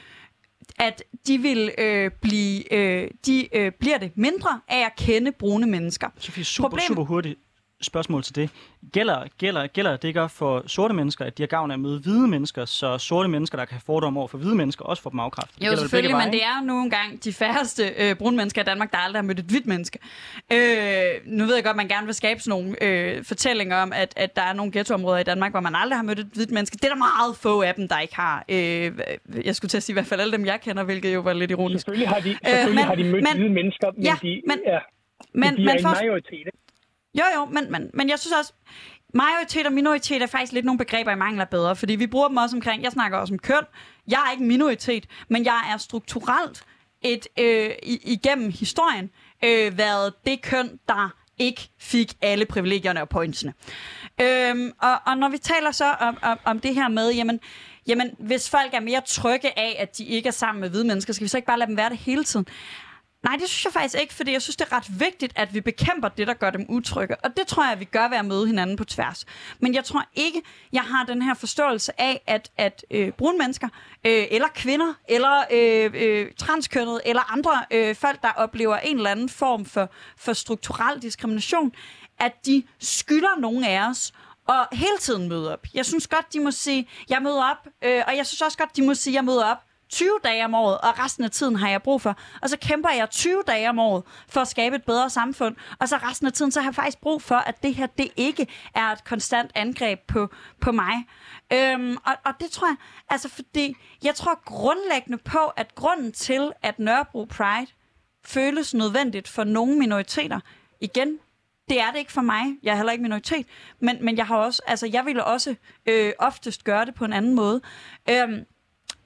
at de vil øh, blive, øh, de øh, bliver det mindre af at kende brune mennesker. Sofie, super, Problem... super hurtigt spørgsmål til det. Gælder, gælder, gælder det ikke for sorte mennesker, at de har gavn af at møde hvide mennesker, så sorte mennesker, der kan have fordomme over for hvide mennesker, også får dem afkræftet? Jo, gælder selvfølgelig, det men det er nogle gange de færreste øh, brune mennesker i Danmark, der aldrig har mødt et hvidt menneske. Øh, nu ved jeg godt, at man gerne vil skabe sådan nogle øh, fortællinger om, at, at der er nogle ghettoområder i Danmark, hvor man aldrig har mødt et hvidt menneske. Det er der meget få af dem, der ikke har. Øh, jeg skulle til at sige i hvert fald alle dem, jeg kender, hvilket jo var lidt ironisk. Selvfølgelig har de, selvfølgelig øh, men, har de mødt men, hvide mennesker, men ja, de, men, ja, men, de men er for, en majoritet. Jo, jo, men, men, men jeg synes også, majoritet og minoritet er faktisk lidt nogle begreber, jeg mangler bedre, fordi vi bruger dem også omkring, jeg snakker også om køn, jeg er ikke en minoritet, men jeg er strukturelt et, øh, igennem historien øh, været det køn, der ikke fik alle privilegierne og pointsene. Øhm, og, og når vi taler så om, om, om det her med, jamen, jamen, hvis folk er mere trygge af, at de ikke er sammen med hvide mennesker, skal vi så ikke bare lade dem være det hele tiden? Nej, det synes jeg faktisk ikke, fordi jeg synes, det er ret vigtigt, at vi bekæmper det, der gør dem utrygge. Og det tror jeg, at vi gør ved at møde hinanden på tværs. Men jeg tror ikke, jeg har den her forståelse af, at, at øh, brune mennesker, øh, eller kvinder, eller øh, øh, transkønnede, eller andre øh, folk, der oplever en eller anden form for, for strukturel diskrimination, at de skylder nogen af os og hele tiden møde op. Jeg synes godt, de må sige, jeg møder op, øh, og jeg synes også godt, de må sige, jeg møder op 20 dage om året, og resten af tiden har jeg brug for. Og så kæmper jeg 20 dage om året for at skabe et bedre samfund. Og så resten af tiden, så har jeg faktisk brug for, at det her, det ikke er et konstant angreb på, på mig. Øhm, og, og det tror jeg, altså fordi, jeg tror grundlæggende på, at grunden til, at Nørrebro Pride føles nødvendigt for nogle minoriteter, igen, det er det ikke for mig. Jeg er heller ikke minoritet. Men, men jeg har også, altså jeg ville også øh, oftest gøre det på en anden måde. Øhm,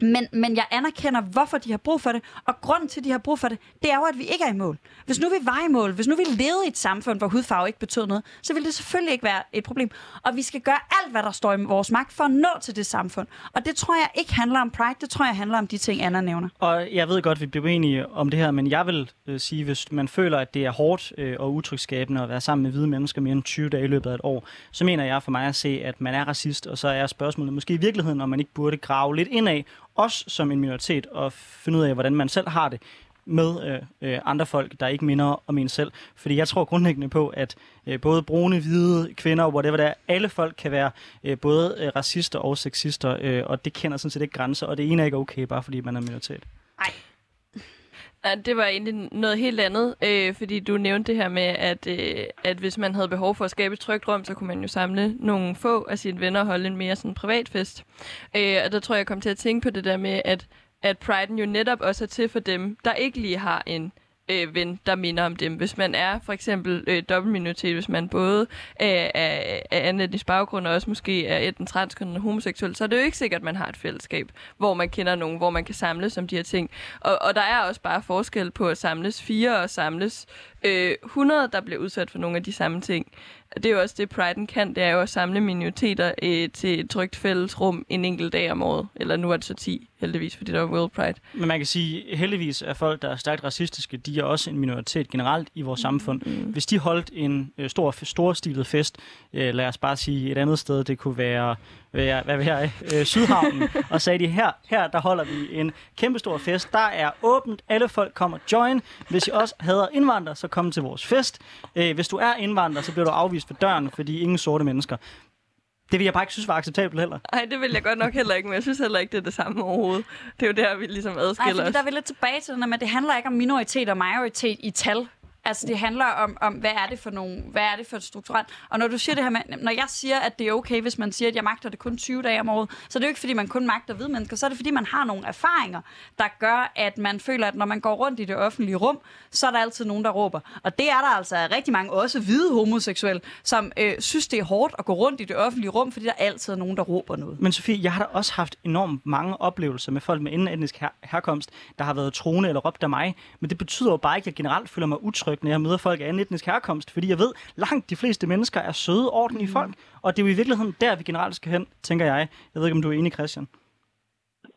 men, men jeg anerkender, hvorfor de har brug for det. Og grunden til, at de har brug for det, det er jo, at vi ikke er i mål. Hvis nu vi var i mål, hvis nu vi levede i et samfund, hvor hudfarve ikke betød noget, så ville det selvfølgelig ikke være et problem. Og vi skal gøre alt, hvad der står i vores magt for at nå til det samfund. Og det tror jeg ikke handler om pride, det tror jeg handler om de ting, Anna nævner. Og jeg ved godt, vi bliver enige om det her, men jeg vil øh, sige, hvis man føler, at det er hårdt øh, og utrygskabende at være sammen med hvide mennesker mere end 20 dage i løbet af et år, så mener jeg for mig at se, at man er racist, og så er spørgsmålet måske i virkeligheden, om man ikke burde grave lidt indad os som en minoritet at finde ud af, hvordan man selv har det med øh, øh, andre folk, der ikke minder om en selv. Fordi jeg tror grundlæggende på, at øh, både brune, hvide, kvinder og whatever det er, alle folk kan være øh, både øh, racister og sexister, øh, og det kender sådan set ikke grænser, og det ene er ikke okay, bare fordi man er minoritet. Nej, Nej, det var egentlig noget helt andet, øh, fordi du nævnte det her med, at, øh, at hvis man havde behov for at skabe et trygt rum, så kunne man jo samle nogle få af sine venner og holde en mere sådan privat fest. Øh, og der tror jeg, jeg kom til at tænke på det der med, at, at priden jo netop også er til for dem, der ikke lige har en øh, ven, der minder om dem. Hvis man er for eksempel øh, dobbeltminoritet, hvis man både øh, er af, af anden etnisk baggrund og også måske er enten transkønnet og homoseksuel, så er det jo ikke sikkert, at man har et fællesskab, hvor man kender nogen, hvor man kan samles om de her ting. Og, og der er også bare forskel på at samles fire og samles øh, 100, der bliver udsat for nogle af de samme ting det er jo også det, Pride'en kan, det er jo at samle minoriteter øh, til et trygt fællesrum en enkelt dag om året. Eller nu er det så 10, heldigvis, fordi der er World Pride. Men man kan sige, heldigvis er folk, der er stærkt racistiske, de er også en minoritet generelt i vores samfund. Mm. Hvis de holdt en øh, stor, storstilet fest, øh, lad os bare sige et andet sted, det kunne være være, hvad vil jeg, øh, Sydhavnen, og sagde de, her, her der holder vi en kæmpestor fest. Der er åbent, alle folk kommer join. Hvis I også hader indvandrere, så kom til vores fest. Øh, hvis du er indvandrer, så bliver du afvist ved døren, fordi ingen sorte mennesker. Det vil jeg bare ikke synes var acceptabelt heller. Nej, det vil jeg godt nok heller ikke, men jeg synes heller ikke, det er det samme overhovedet. Det er jo der, vi ligesom adskiller Nej, fordi der er vi lidt tilbage til det, men det handler ikke om minoritet og majoritet i tal. Altså, det handler om, om hvad er det for nogle, hvad er det for et strukturelt. Og når du siger det her med, når jeg siger, at det er okay, hvis man siger, at jeg magter det kun 20 dage om året, så er det jo ikke, fordi man kun magter hvide mennesker, så er det, fordi man har nogle erfaringer, der gør, at man føler, at når man går rundt i det offentlige rum, så er der altid nogen, der råber. Og det er der altså rigtig mange, også hvide homoseksuelle, som øh, synes, det er hårdt at gå rundt i det offentlige rum, fordi der altid er nogen, der råber noget. Men Sofie, jeg har da også haft enormt mange oplevelser med folk med inden etnisk her- herkomst, der har været troende eller råbt af mig. Men det betyder jo bare ikke, at jeg generelt føler mig utryg, når jeg møder folk af anden etnisk herkomst. Fordi jeg ved, langt de fleste mennesker er søde, ordentlige mm. folk. Og det er jo i virkeligheden der, vi generelt skal hen, tænker jeg. Jeg ved ikke, om du er enig, Christian.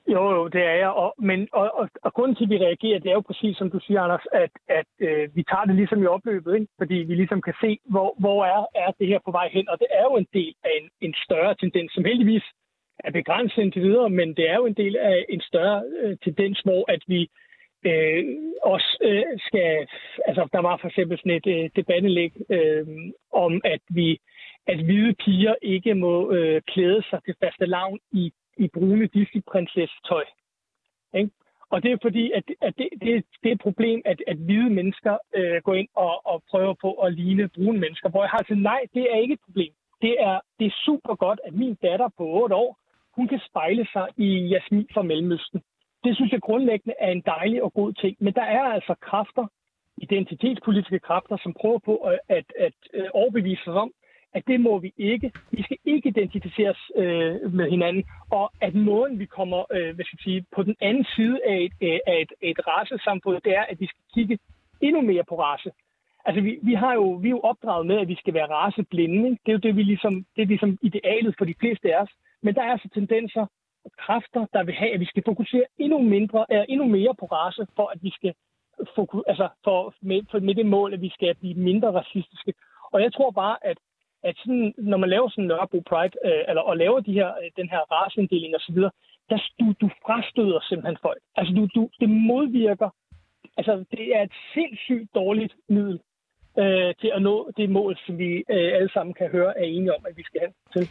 Jo, jo, det er jeg. Og, men, og, og, og grunden til, at vi reagerer, det er jo præcis, som du siger, Anders, at, at øh, vi tager det ligesom i opløbet, ikke? fordi vi ligesom kan se, hvor, hvor er, er det her på vej hen. Og det er jo en del af en, en større tendens, som heldigvis er begrænset indtil videre, men det er jo en del af en større øh, tendens, hvor at vi øh, også øh, skal... Altså, der var for eksempel sådan et øh, debatindlæg øh, om, at vi at hvide piger ikke må øh, klæde sig til faste lavn i i brune Disney-prinsessetøj. Ikke? Og det er fordi, at, at det, det, det er et problem, at, at hvide mennesker øh, går ind og, og prøver på at ligne brune mennesker. Hvor jeg har sagt, nej, det er ikke et problem. Det er, det er super godt, at min datter på 8 år, hun kan spejle sig i Jasmin fra Mellemøsten. Det synes jeg grundlæggende er en dejlig og god ting. Men der er altså kræfter identitetspolitiske kræfter, som prøver på at, at, at øh, overbevise os om, at det må vi ikke. Vi skal ikke identificeres øh, med hinanden, og at måden, vi kommer øh, hvad skal jeg sige, på den anden side af et, øh, af et, af et racesamfund, det er, at vi skal kigge endnu mere på race. Altså, vi, vi, har jo, vi er jo opdraget med, at vi skal være raceblinde. Ikke? Det er jo det, vi ligesom, det er ligesom idealet for de fleste af os. Men der er altså tendenser kræfter, der vil have, at vi skal fokusere endnu, mindre, er endnu mere på race, for at vi skal fokus, altså for, med, for, med det mål, at vi skal blive mindre racistiske. Og jeg tror bare, at at sådan, når man laver sådan Nørrebro Pride, øh, eller og laver de her, øh, den her raceinddeling osv., der du, du frastøder simpelthen folk. Altså, du, du, det modvirker, altså, det er et sindssygt dårligt middel øh, til at nå det mål, som vi øh, alle sammen kan høre er enige om, at vi skal hen til.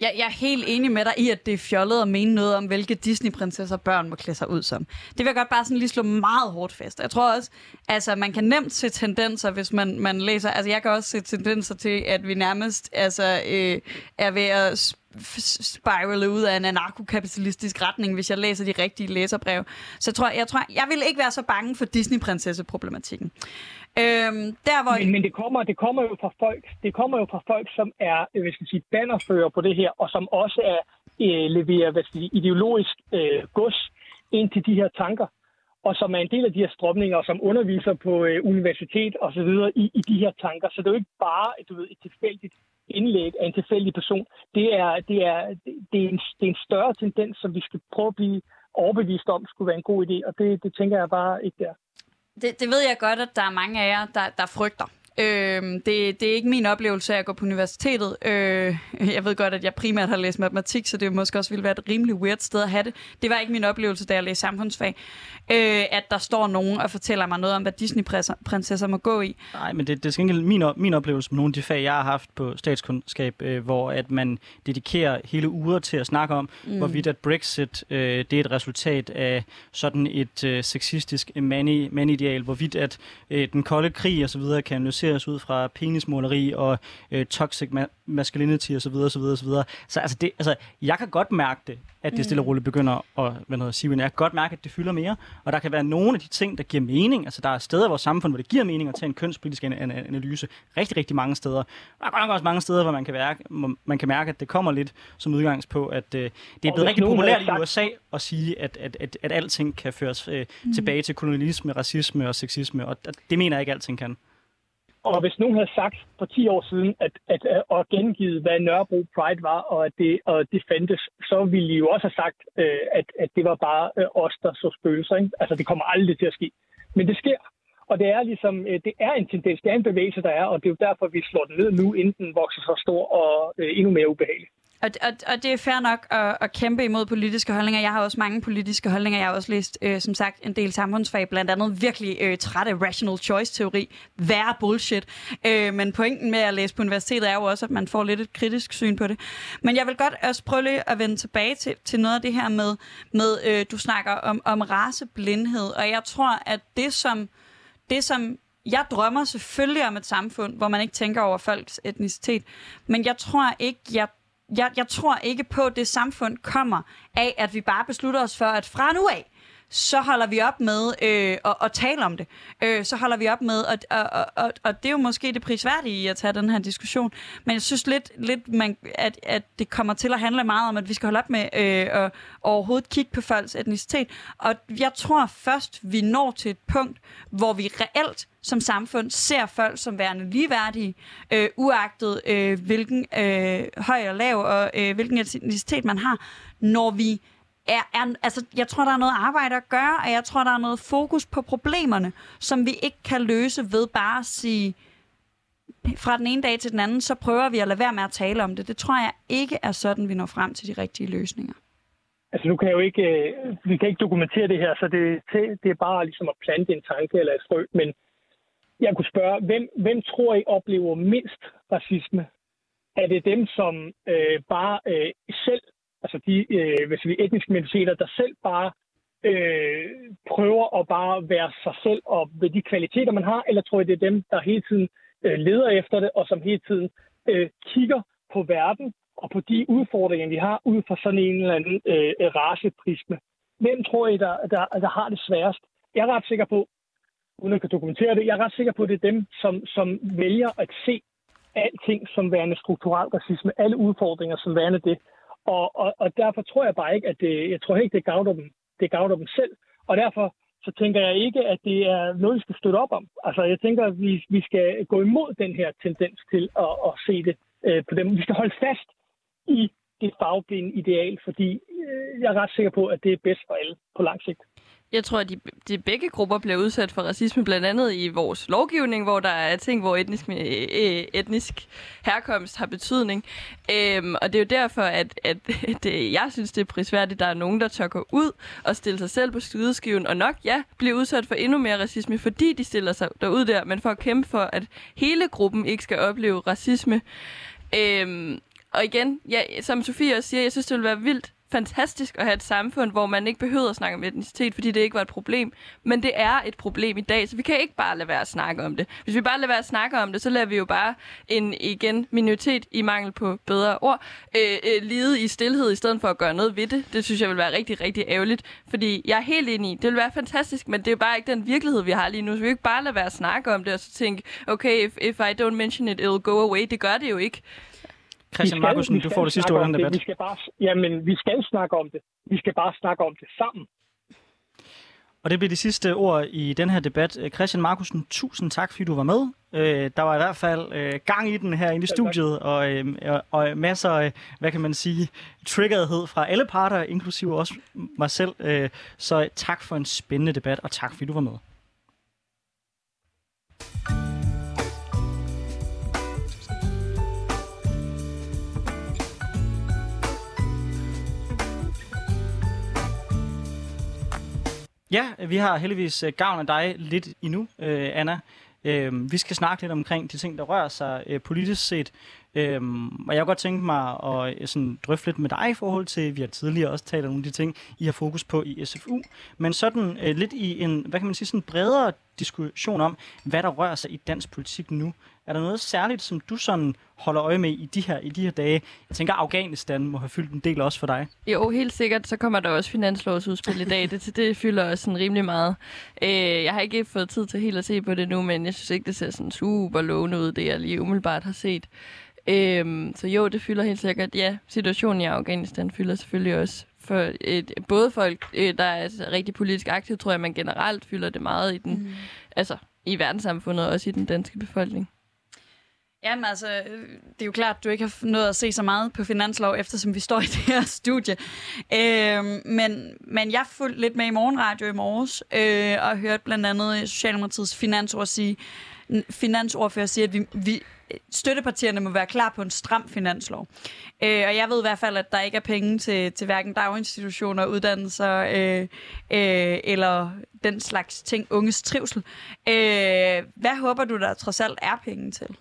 Jeg, jeg er helt enig med dig i, at det er fjollet at mene noget om, hvilke Disney-prinsesser børn må klæde sig ud som. Det vil jeg godt bare sådan lige slå meget hårdt fast. Jeg tror også, altså man kan nemt se tendenser, hvis man, man læser. Altså jeg kan også se tendenser til, at vi nærmest altså, øh, er ved at spirale ud af en anarkokapitalistisk retning, hvis jeg læser de rigtige læserbrev. Så jeg tror, jeg, tror, jeg vil ikke være så bange for Disney-prinsesse-problematikken. Øhm, der, hvor... men, men det, kommer, det kommer jo fra folk, det kommer jo fra folk, som er, øh, hvad skal jeg sige, bannerfører på det her, og som også er øh, leverer hvad skal jeg sige, ideologisk øh, gods ind til de her tanker og som er en del af de her strømninger, og som underviser på øh, universitet og så videre i, i de her tanker. Så det er jo ikke bare du ved, et tilfældigt indlæg af en tilfældig person. Det er, det, er, det, er en, det er en større tendens, som vi skal prøve at blive overbevist om, skulle være en god idé, og det, det tænker jeg bare ikke der. Det, det ved jeg godt, at der er mange af jer, der, der frygter. Øh, det, det er ikke min oplevelse af at gå på universitetet. Øh, jeg ved godt, at jeg primært har læst matematik, så det måske også ville være et rimelig weird sted at have det. Det var ikke min oplevelse, da jeg læste samfundsfag, øh, at der står nogen og fortæller mig noget om, hvad Disney-prinsesser må gå i. Nej, men det, det er skal min, min oplevelse med nogle af de fag, jeg har haft på statskundskab, øh, hvor at man dedikerer hele uger til at snakke om, mm. hvorvidt at Brexit øh, det er et resultat af sådan et øh, sexistisk mandideal, hvorvidt at øh, den kolde krig osv. kan analysere analyseres ud fra penismåleri og øh, toxic ma- masculinity osv. osv. osv. Så altså, det, altså, jeg kan godt mærke det, at det stille og mm. roligt begynder at hvad noget, sige, jeg kan godt mærke, at det fylder mere. Og der kan være nogle af de ting, der giver mening. Altså, der er steder i vores samfund, hvor det giver mening at tage en kønspolitisk analyse. Rigtig, rigtig mange steder. Der er godt også mange steder, hvor man kan, mærke, man kan mærke, at det kommer lidt som udgangs på, at øh, det er blevet rigtig populært i USA at sige, at, at, at, at alting kan føres øh, mm. tilbage til kolonialisme, racisme og sexisme. Og det mener jeg ikke, alting kan. Og hvis nogen havde sagt for 10 år siden, at, at, at, at gengivet, hvad Nørrebro Pride var, og at det, og det fandtes, så ville de jo også have sagt, øh, at, at det var bare øh, os, der så spøgelser. Ikke? Altså, det kommer aldrig til at ske. Men det sker. Og det er ligesom, øh, det er en tendens, det er en bevægelse, der er, og det er jo derfor, vi slår den ned nu, inden den vokser så stor og øh, endnu mere ubehagelig. Og, og, og det er fair nok at, at kæmpe imod politiske holdninger. Jeg har også mange politiske holdninger. Jeg har også læst, øh, som sagt, en del samfundsfag, blandt andet virkelig øh, trætte rational choice-teori. Værre bullshit. Øh, men pointen med at læse på universitetet er jo også, at man får lidt et kritisk syn på det. Men jeg vil godt også prøve lige at vende tilbage til, til noget af det her med, med øh, du snakker om, om raceblindhed. Og jeg tror, at det som, det som jeg drømmer selvfølgelig om et samfund, hvor man ikke tænker over folks etnicitet, men jeg tror ikke, jeg jeg, jeg tror ikke på, at det samfund kommer af, at vi bare beslutter os for, at fra nu af, så holder vi op med øh, at, at tale om det. Øh, så holder vi op med, at, og, og, og det er jo måske det prisværdige i at tage den her diskussion, men jeg synes lidt, lidt man, at, at det kommer til at handle meget om, at vi skal holde op med øh, at overhovedet kigge på folks etnicitet. Og jeg tror først, vi når til et punkt, hvor vi reelt som samfund ser folk som værende ligeværdige, øh, uagtet øh, hvilken øh, høj og lav og øh, hvilken etnicitet man har, når vi er, er, altså, jeg tror, der er noget arbejde at gøre, og jeg tror, der er noget fokus på problemerne, som vi ikke kan løse ved bare at sige, fra den ene dag til den anden, så prøver vi at lade være med at tale om det. Det tror jeg ikke er sådan, vi når frem til de rigtige løsninger. Altså nu kan jeg jo ikke, øh, vi kan ikke dokumentere det her, så det, det er bare ligesom at plante en tanke eller et frø, men jeg kunne spørge, hvem, hvem tror I oplever mindst racisme? Er det dem, som øh, bare øh, selv altså de øh, hvis vi etniske minoriteter, der selv bare øh, prøver at bare være sig selv og ved de kvaliteter, man har, eller tror I, det er dem, der hele tiden øh, leder efter det, og som hele tiden øh, kigger på verden og på de udfordringer, vi har, ud fra sådan en eller anden øh, raceprisme. Hvem tror I, der, der, der har det sværest? Jeg er ret sikker på, uden at kan dokumentere det. Jeg er ret sikker på, at det er dem, som, som vælger at se alting som værende strukturel racisme, alle udfordringer som værende det. Og, og, og derfor tror jeg bare ikke, at det, jeg tror ikke, det gavner dem, det gavner dem selv. Og derfor så tænker jeg ikke, at det er noget, vi skal støtte op om. Altså, jeg tænker, at vi, vi skal gå imod den her tendens til at, at se det øh, på dem. Vi skal holde fast i det fagblinde ideal, fordi øh, jeg er ret sikker på, at det er bedst for alle på lang sigt. Jeg tror, at de, de begge grupper bliver udsat for racisme, blandt andet i vores lovgivning, hvor der er ting, hvor etnisk, øh, etnisk herkomst har betydning. Øhm, og det er jo derfor, at, at det, jeg synes, det er prisværdigt, at der er nogen, der tør gå ud og stille sig selv på skydeskiven, og nok, ja, blive udsat for endnu mere racisme, fordi de stiller sig derud der, men for at kæmpe for, at hele gruppen ikke skal opleve racisme. Øhm, og igen, ja, som Sofie også siger, jeg synes, det ville være vildt fantastisk at have et samfund, hvor man ikke behøver at snakke om etnicitet, fordi det ikke var et problem. Men det er et problem i dag, så vi kan ikke bare lade være at snakke om det. Hvis vi bare lader være at snakke om det, så lader vi jo bare en, igen, minoritet i mangel på bedre ord, øh, øh, lide i stillhed i stedet for at gøre noget ved det. Det synes jeg vil være rigtig, rigtig ærgerligt, fordi jeg er helt enig i, det vil være fantastisk, men det er jo bare ikke den virkelighed, vi har lige nu, så vi kan ikke bare lade være at snakke om det, og så tænke, okay, if, if I don't mention it, it'll go away. Det gør det jo ikke. Christian Markusen, du får det sidste ord i den debat. Vi skal bare, jamen, vi skal snakke om det. Vi skal bare snakke om det sammen. Og det bliver de sidste ord i den her debat. Øh, Christian Markusen, tusind tak, fordi du var med. Øh, der var i hvert fald øh, gang i den her inde i studiet, og, øh, og masser af, hvad kan man sige, triggeredhed fra alle parter, inklusive også mig selv. Øh, så tak for en spændende debat, og tak fordi du var med. Ja, vi har heldigvis øh, gavn af dig lidt endnu, øh, Anna. Øh, vi skal snakke lidt omkring de ting, der rører sig øh, politisk set. Øhm, og jeg kunne godt tænke mig at øh, sådan, drøfte lidt med dig i forhold til, vi har tidligere også talt om nogle af de ting, I har fokus på i SFU. Men sådan øh, lidt i en, hvad kan man sige, sådan bredere diskussion om, hvad der rører sig i dansk politik nu. Er der noget særligt, som du sådan holder øje med i de her, i de her dage? Jeg tænker, Afghanistan må have fyldt en del også for dig. Jo, helt sikkert. Så kommer der også finanslovsudspil i dag. Det, det fylder også sådan rimelig meget. Øh, jeg har ikke fået tid til helt at se på det nu, men jeg synes ikke, det ser sådan super lovende ud, det jeg lige umiddelbart har set. Øh, så jo, det fylder helt sikkert. Ja, situationen i Afghanistan fylder selvfølgelig også for et, både folk, øh, der er rigtig politisk aktive, tror jeg, man generelt fylder det meget i den, mm. altså i verdenssamfundet og også i den danske befolkning. Jamen altså, øh, det er jo klart, at du ikke har nået at se så meget på finanslov, eftersom vi står i det her studie. Øh, men, men jeg fulgte lidt med i morgenradio i morges, øh, og hørte blandt andet øh, Socialdemokratiets finansord sige, finansordfører sige, at vi, vi, øh, støttepartierne må være klar på en stram finanslov. Øh, og jeg ved i hvert fald, at der ikke er penge til, til hverken daginstitutioner, uddannelser øh, øh, eller den slags ting, unges trivsel. Øh, hvad håber du, der trods alt er penge til?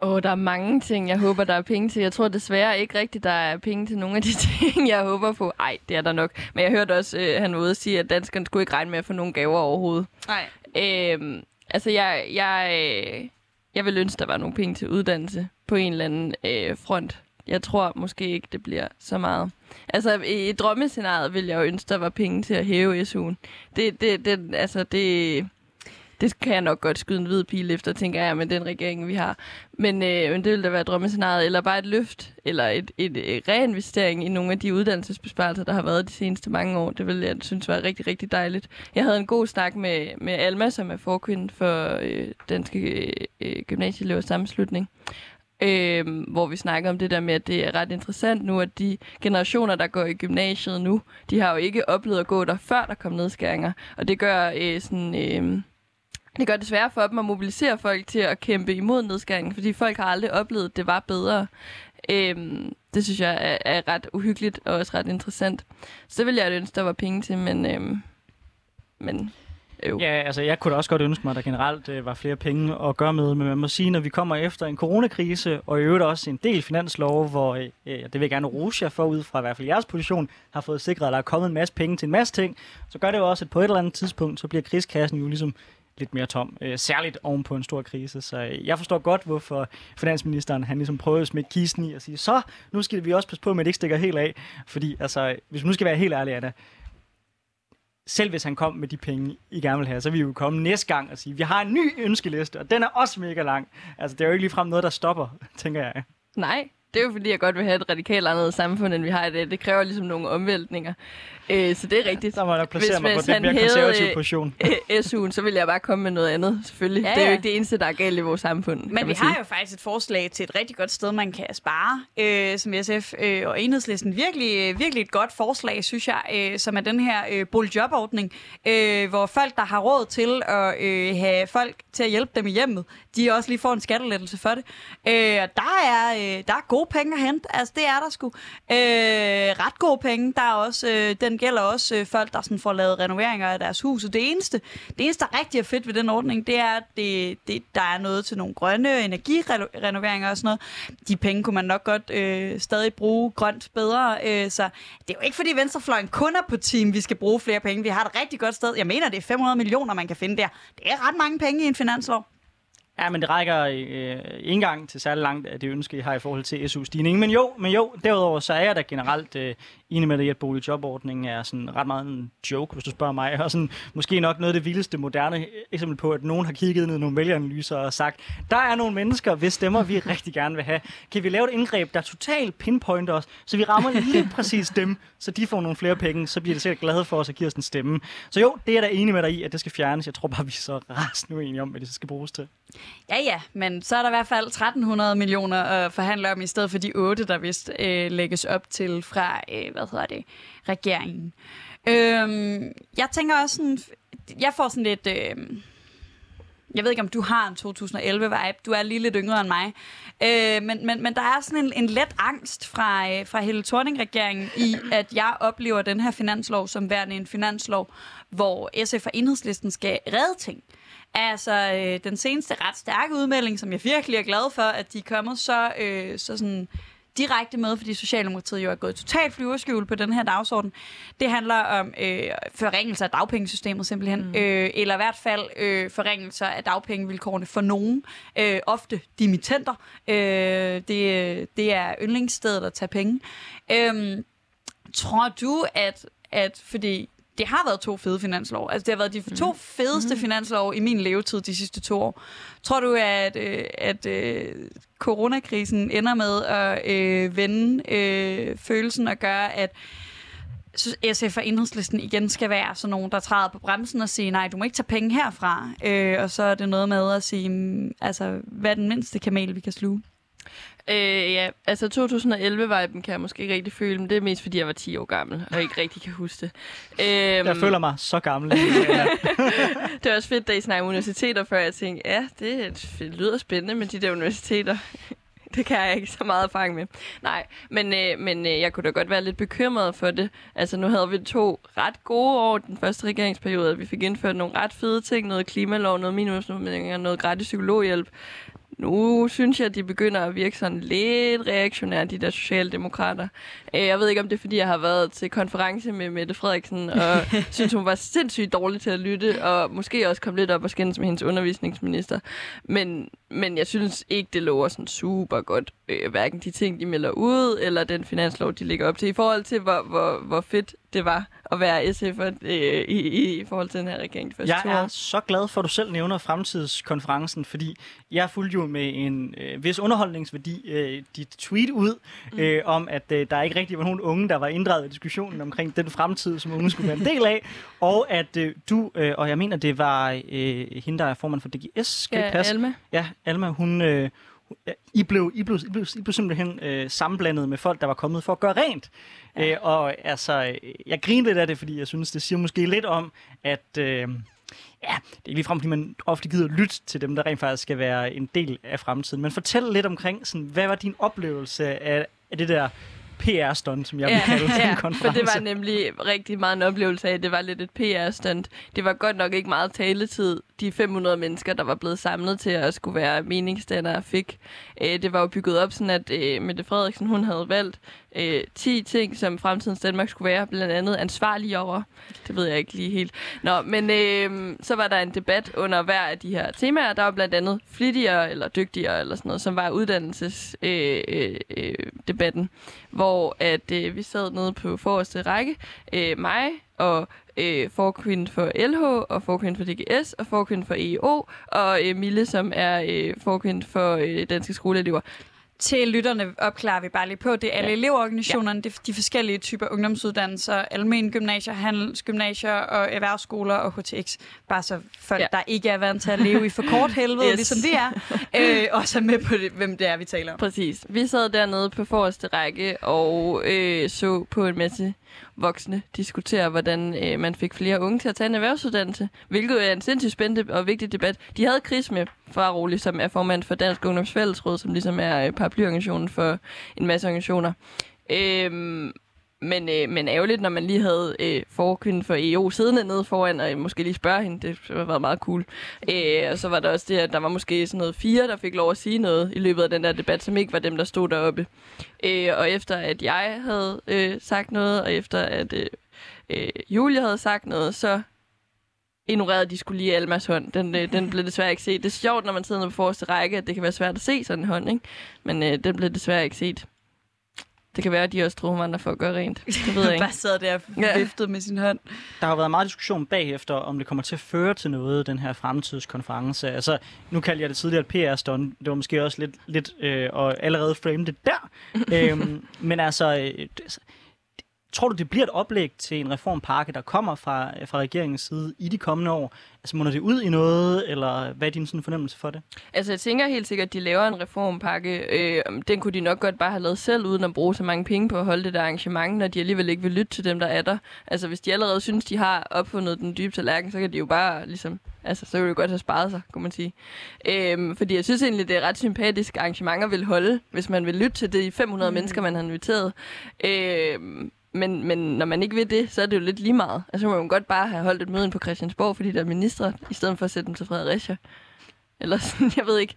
Åh, oh, der er mange ting, jeg håber, der er penge til. Jeg tror desværre ikke rigtigt, der er penge til nogle af de ting, jeg håber på. Ej, det er der nok. Men jeg hørte også, øh, han var ude at sige, at danskerne skulle ikke regne med at få nogle gaver overhovedet. Nej. Øhm, altså, jeg, jeg, øh, jeg vil ønske, der var nogle penge til uddannelse på en eller anden øh, front. Jeg tror måske ikke, det bliver så meget. Altså, i drømmescenariet vil jeg jo ønske, der var penge til at hæve SU'en. Det, det, det, altså, det, det kan jeg nok godt skyde en hvid pil efter, tænker jeg, med den regering, vi har. Men, øh, men det ville da være drømmescenariet, eller bare et løft, eller et, et, et reinvestering i nogle af de uddannelsesbesparelser, der har været de seneste mange år. Det ville jeg synes var rigtig, rigtig dejligt. Jeg havde en god snak med, med Alma, som er forkvinde for øh, Danske øh, Gymnasieelevers Sammenslutning. Øh, hvor vi snakker om det der med, at det er ret interessant nu, at de generationer, der går i gymnasiet nu, de har jo ikke oplevet at gå der, før der kom nedskæringer. Og det gør øh, sådan... Øh, det gør det svært for dem at mobilisere folk til at kæmpe imod nedskæringen, fordi folk har aldrig oplevet, at det var bedre. Øhm, det synes jeg er, er ret uhyggeligt og også ret interessant. Så det ville jeg ønske, der var penge til, men, øhm, men jo. Ja, altså jeg kunne da også godt ønske mig, at der generelt øh, var flere penge at gøre med, men man må sige, når vi kommer efter en coronakrise, og i øvrigt også en del finanslov, hvor, øh, øh det vil jeg gerne rose jer for, ud fra i hvert fald jeres position, har fået sikret, at der er kommet en masse penge til en masse ting, så gør det jo også, at på et eller andet tidspunkt, så bliver krigskassen jo ligesom lidt mere tom, øh, særligt oven på en stor krise. Så øh, jeg forstår godt, hvorfor finansministeren han ligesom prøvede at smække kisten i og sige, så nu skal vi også passe på, at det ikke stikker helt af. Fordi altså, hvis vi nu skal være helt ærlige, Anna, selv hvis han kom med de penge, I gerne vil have, så vil vi jo komme næste gang og sige, vi har en ny ønskeliste, og den er også mega lang. Altså, det er jo ikke ligefrem noget, der stopper, tænker jeg. Nej, det er jo fordi, jeg godt vil have et radikalt andet samfund, end vi har i dag. Det kræver ligesom nogle omvæltninger. Øh, så det er rigtigt. Så må jeg placere Hvis- mig på hvis den han mere hævede, konservative øh, position. Øh, SU'en, så vil jeg bare komme med noget andet, selvfølgelig. Ja, Ja, det er jo ikke det eneste, der er galt i vores samfund. Men vi sige. har jo faktisk et forslag til et rigtig godt sted, man kan spare, øh, som SF øh, og Enhedslisten. Virkelig, øh, virkelig et godt forslag, synes jeg, øh, som er den her øh, boligjobordning, øh, hvor folk, der har råd til at øh, have folk til at hjælpe dem i hjemmet, de også lige får en skattelettelse for det. Øh, og der er, øh, der er gode penge at hente, altså det er der sgu. Øh, ret gode penge, der er også, øh, den gælder også øh, folk, der sådan får lavet renoveringer af deres hus. Og det eneste, det eneste, der rigtig er fedt ved den ordning, det er, at det, det, der er noget til nogle grønne energirenoveringer og sådan noget. De penge kunne man nok godt øh, stadig bruge grønt bedre. Øh, så det er jo ikke, fordi Venstrefløjen kun er på team, vi skal bruge flere penge. Vi har et rigtig godt sted. Jeg mener, det er 500 millioner, man kan finde der. Det er ret mange penge i en finanslov. Ja, men det rækker øh, ikke engang til særlig langt af det ønske, I har i forhold til SU-stigningen. Men jo, men jo, derudover så er jeg da generelt øh, enig med dig i, at boligjobordningen er sådan ret meget en joke, hvis du spørger mig. Og sådan, måske nok noget af det vildeste moderne eksempel på, at nogen har kigget ned i nogle vælgeranalyser og sagt, der er nogle mennesker, hvis stemmer vi rigtig gerne vil have. Kan vi lave et indgreb, der totalt pinpointer os, så vi rammer lige præcis dem, så de får nogle flere penge, så bliver de sikkert glade for os og giver os en stemme. Så jo, det er jeg da enig med dig i, at det skal fjernes. Jeg tror bare, vi er så rasende uenige om, hvad det skal bruges til. Ja, ja, men så er der i hvert fald 1300 millioner at forhandle om, i stedet for de 8, der vist øh, lægges op til fra, øh, hvad hedder det, regeringen. Øhm, jeg tænker også sådan, jeg får sådan lidt, øhm, jeg ved ikke, om du har en 2011-vibe, du er lige lidt yngre end mig, øh, men, men, men der er sådan en, en let angst fra, øh, fra hele Thorning-regeringen i, at jeg oplever den her finanslov som værende en finanslov, hvor SF og Enhedslisten skal redde ting. Altså, øh, den seneste ret stærke udmelding, som jeg virkelig er glad for, at de er kommet så, øh, så sådan direkte med, fordi Socialdemokratiet jo er gået totalt flyverskjul på den her dagsorden. Det handler om øh, forringelser af dagpengesystemet simpelthen, mm. øh, eller i hvert fald øh, forringelser af dagpengevilkårene for nogen, øh, ofte dimittenter. Øh, det, det er yndlingsstedet at tage penge. Øh, tror du, at, at fordi det har været to fede finanslov. Altså, det har været de to fedeste finanslov i min levetid de sidste to år. Tror du, at, øh, at øh, coronakrisen ender med at øh, vende øh, følelsen og gøre, at SF og Enhedslisten igen skal være sådan nogen, der træder på bremsen og siger, nej, du må ikke tage penge herfra. Øh, og så er det noget med at sige, mm, altså, hvad er den mindste kamel, vi kan sluge? Øh, ja, altså 2011-viben kan jeg måske ikke rigtig føle, men det er mest fordi, jeg var 10 år gammel, og ikke rigtig kan huske det. Øhm, Jeg føler mig så gammel. Det er også fedt, da I snakker universiteter, før jeg tænkte, ja, det, det lyder spændende med de der universiteter. Det kan jeg ikke så meget erfaring med. Nej, men, øh, men øh, jeg kunne da godt være lidt bekymret for det. Altså, nu havde vi to ret gode år den første regeringsperiode. Vi fik indført nogle ret fede ting. Noget klimalov, noget minimumsnormeringer, noget gratis psykologhjælp. Nu synes jeg, at de begynder at virke sådan lidt reaktionære, de der socialdemokrater. Øh, Jeg ved ikke, om det er, fordi jeg har været til konference med Mette Frederiksen, og synes, hun var sindssygt dårlig til at lytte, og måske også kom lidt op og skændes med hendes undervisningsminister. Men, men jeg synes ikke, det lover sådan super godt, øh, hverken de ting, de melder ud, eller den finanslov, de lægger op til, i forhold til, hvor, hvor, hvor fedt det var at være SF'er øh, i, i, i forhold til den her regering de første Jeg to er år. så glad for, at du selv nævner fremtidskonferencen, fordi jeg fulgte jo med en øh, vis underholdningsværdi øh, dit tweet ud, øh, om at øh, der ikke rigtig var nogen unge, der var inddraget i diskussionen omkring den fremtid, som unge skulle være en del af, og at øh, du, øh, og jeg mener, det var øh, hende, der er formand for DGS, skal Ja, passe? Alma. Ja, Alma, hun... Øh, I blev, I, blev, I, blev, I blev simpelthen øh, sammenblandet med folk, der var kommet for at gøre rent. Ja. Øh, og altså, øh, jeg griner lidt af det, fordi jeg synes, det siger måske lidt om, at... Øh, ja, det er ikke ligefrem, fordi man ofte gider lytte til dem, der rent faktisk skal være en del af fremtiden. Men fortæl lidt omkring, sådan, hvad var din oplevelse af, af det der PR-stunt, som jeg vil kalde ja, ja, den for konference? det var nemlig rigtig meget en oplevelse af, at det var lidt et PR-stunt. Det var godt nok ikke meget taletid, de 500 mennesker, der var blevet samlet til at skulle være meningsdannere, fik. Øh, Det var jo bygget op sådan, at øh, Mette Frederiksen hun havde valgt øh, 10 ting, som fremtidens Danmark skulle være, blandt andet ansvarlig over. Det ved jeg ikke lige helt. Nå, men øh, så var der en debat under hver af de her temaer. Der var blandt andet flittigere eller dygtigere eller sådan noget, som var uddannelsesdebatten, øh, øh, øh, debatten, hvor at øh, vi sad nede på forreste række. Øh, mig, og øh, forkvinde for LH, og forkvinde for DGS, og forkvinde for EO, og øh, Mille, som er øh, forkvinde for øh, Danske Skoleelever. Til lytterne opklarer vi bare lige på, det er alle ja. elevorganisationerne, ja. det er de forskellige typer ungdomsuddannelser, almen gymnasier, handelsgymnasier og erhvervsskoler og HTX. Bare så folk, ja. der ikke er vant til at leve i for kort helvede, yes. ligesom vi er, øh, også er med på, det, hvem det er, vi taler om. Præcis. Vi sad dernede på forreste række og øh, så på en masse voksne diskutere, hvordan øh, man fik flere unge til at tage en erhvervsuddannelse, hvilket er en sindssygt spændende og vigtig debat. De havde kris med fra som er formand for Dansk Ungdomsfællesråd, som ligesom er øh, paraplyorganisationen for en masse organisationer. Øhm, men, øh, men ærgerligt, når man lige havde øh, forkvinden for EO siddende nede foran, og måske lige spørge hende. Det har været meget cool. Øh, og så var der også det, at der var måske sådan noget fire, der fik lov at sige noget i løbet af den der debat, som ikke var dem, der stod deroppe. Øh, og efter at jeg havde øh, sagt noget, og efter at øh, øh, Julie havde sagt noget, så ignorerede de skulle lige Almas hånd. Den, øh, den blev desværre ikke set. Det er sjovt, når man sidder på forreste række, at det kan være svært at se sådan en hånd, ikke? Men øh, den blev desværre ikke set. Det kan være, at de også tror, man er for at gøre rent. Det ved jeg ikke. Bare sad der og viftede ja. med sin hånd. Der har været meget diskussion bagefter, om det kommer til at føre til noget, den her fremtidskonference. Altså, nu kalder jeg det tidligere et PR-stunt. Det var måske også lidt, lidt øh, og allerede framed det der. øhm, men altså, øh, Tror du, det bliver et oplæg til en reformpakke, der kommer fra, fra regeringens side i de kommende år? Altså, munder det ud i noget, eller hvad er din sådan fornemmelse for det? Altså, jeg tænker helt sikkert, at de laver en reformpakke. Øh, den kunne de nok godt bare have lavet selv, uden at bruge så mange penge på at holde det der arrangement, når de alligevel ikke vil lytte til dem, der er der. Altså, hvis de allerede synes, de har opfundet den dybe tallerken, så kan de jo bare ligesom... Altså, så kan de godt have sparet sig, kunne man sige. Øh, fordi jeg synes egentlig, det er ret sympatisk arrangement at vil holde, hvis man vil lytte til de 500 mm. mennesker, man har inviteret. Øh, men, men når man ikke vil det, så er det jo lidt lige meget. Altså, så må man godt bare have holdt et møde på Christiansborg, fordi der er ministre, i stedet for at sætte dem til Fredericia. Eller sådan, jeg ved ikke.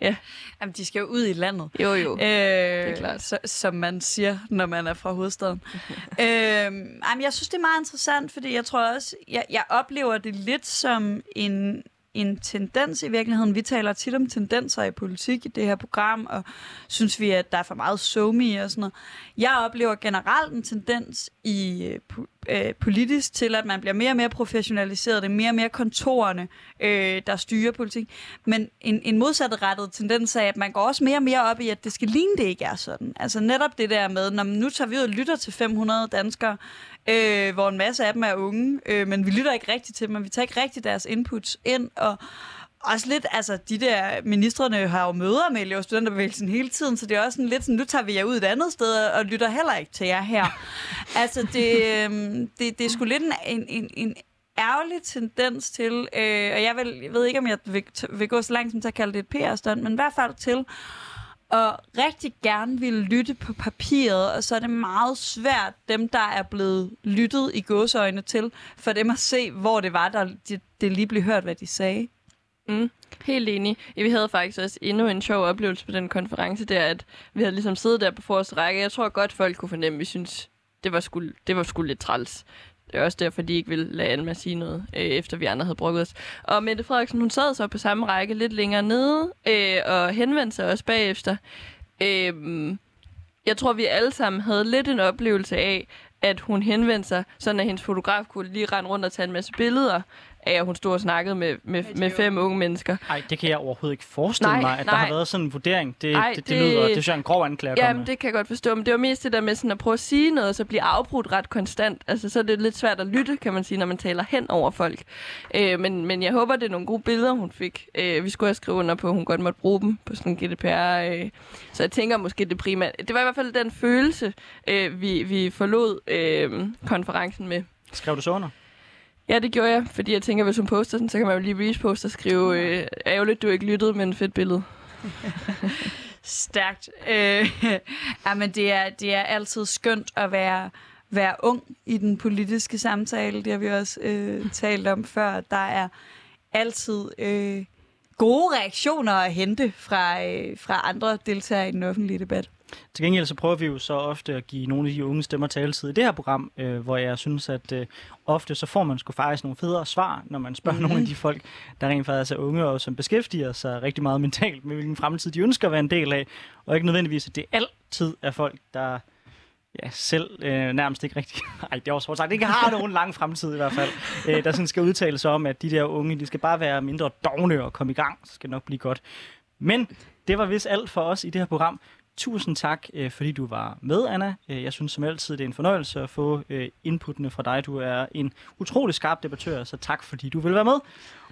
Ja. Jamen, de skal jo ud i landet. Jo, jo. Øh, det er klart. Så, som man siger, når man er fra hovedstaden. øh, jamen, jeg synes, det er meget interessant, fordi jeg tror også, jeg, jeg oplever det lidt som en en tendens i virkeligheden. Vi taler tit om tendenser i politik i det her program, og synes vi, at der er for meget somi og sådan noget. Jeg oplever generelt en tendens i øh, øh, politisk til, at man bliver mere og mere professionaliseret. Det er mere og mere kontorerne, øh, der styrer politik. Men en, en modsatrettet tendens er, at man går også mere og mere op i, at det skal ligne, det ikke er sådan. Altså netop det der med, når nu tager vi ud og lytter til 500 danskere, øh, hvor en masse af dem er unge, øh, men vi lytter ikke rigtigt til dem, vi tager ikke rigtigt deres inputs ind, og også lidt, altså de der ministerne har jo møder med elev- studenterbevægelsen hele tiden, så det er også sådan lidt sådan, nu tager vi jer ud et andet sted og lytter heller ikke til jer her. altså det, øh, det, det er sgu lidt en, en, en, en ærgerlig tendens til, øh, og jeg, vil, jeg ved ikke, om jeg vil, vil gå så langt som til at kalde det et PR-stunt, men i hvert fald til og rigtig gerne vil lytte på papiret, og så er det meget svært, dem der er blevet lyttet i gåseøjne til, for dem at se, hvor det var, der det, det lige blev hørt, hvad de sagde. Mm, helt enig. Ja, vi havde faktisk også endnu en sjov oplevelse på den konference der, at vi havde ligesom siddet der på forreste række. Jeg tror godt, folk kunne fornemme, at vi synes, det var sgu, det var sgu lidt træls. Det er også derfor, de ikke ville lade Alma sige noget, øh, efter vi andre havde brugt os. Og Mette Frederiksen, hun sad så på samme række lidt længere nede, øh, og henvendte sig også bagefter. Øh, jeg tror, vi alle sammen havde lidt en oplevelse af, at hun henvendte sig, sådan at hendes fotograf kunne lige rende rundt og tage en masse billeder af, at hun stod og snakkede med, med, med fem unge mennesker. Nej, det kan jeg overhovedet ikke forestille nej, mig, at nej. der har været sådan en vurdering. Det, Ej, det, det, det, lyder, det synes jeg er en grov anklage. Jamen, det kan jeg godt forstå, men det var mest det der med sådan at prøve at sige noget, og så blive afbrudt ret konstant. Altså, så er det lidt svært at lytte, kan man sige, når man taler hen over folk. Øh, men, men jeg håber, det er nogle gode billeder, hun fik. Øh, vi skulle have skrevet under på, at hun godt måtte bruge dem på sådan en GDPR. Øh. Så jeg tænker måske det primært. Det var i hvert fald den følelse, øh, vi, vi forlod øh, konferencen med. Skrev du så under? Ja, det gjorde jeg, fordi jeg tænker, hvis hun poster den, så kan man jo lige reposte og skrive, øh, ærgerligt, du ikke lyttede, men fedt billede. Stærkt. Øh, men det er, det er altid skønt at være, være ung i den politiske samtale. Det har vi også øh, talt om før. Der er altid øh, gode reaktioner at hente fra, øh, fra andre deltagere i den offentlige debat. Til gengæld så prøver vi jo så ofte at give nogle af de unge stemmer taletid i det her program, øh, hvor jeg synes, at øh, ofte så får man sgu faktisk nogle federe svar, når man spørger mm-hmm. nogle af de folk, der rent faktisk er unge og som beskæftiger sig rigtig meget mentalt med, hvilken fremtid de ønsker at være en del af, og ikke nødvendigvis, at det altid er folk, der ja, selv øh, nærmest ikke rigtig, ej, det er også hårdt sagt, ikke har nogen lang fremtid i hvert fald, øh, der sådan skal udtale sig om, at de der unge, de skal bare være mindre dogne og komme i gang, så skal det nok blive godt. Men det var vist alt for os i det her program. Tusind tak, øh, fordi du var med, Anna. Øh, jeg synes som altid, det er en fornøjelse at få øh, inputtene fra dig. Du er en utrolig skarp debattør, så tak fordi du vil være med.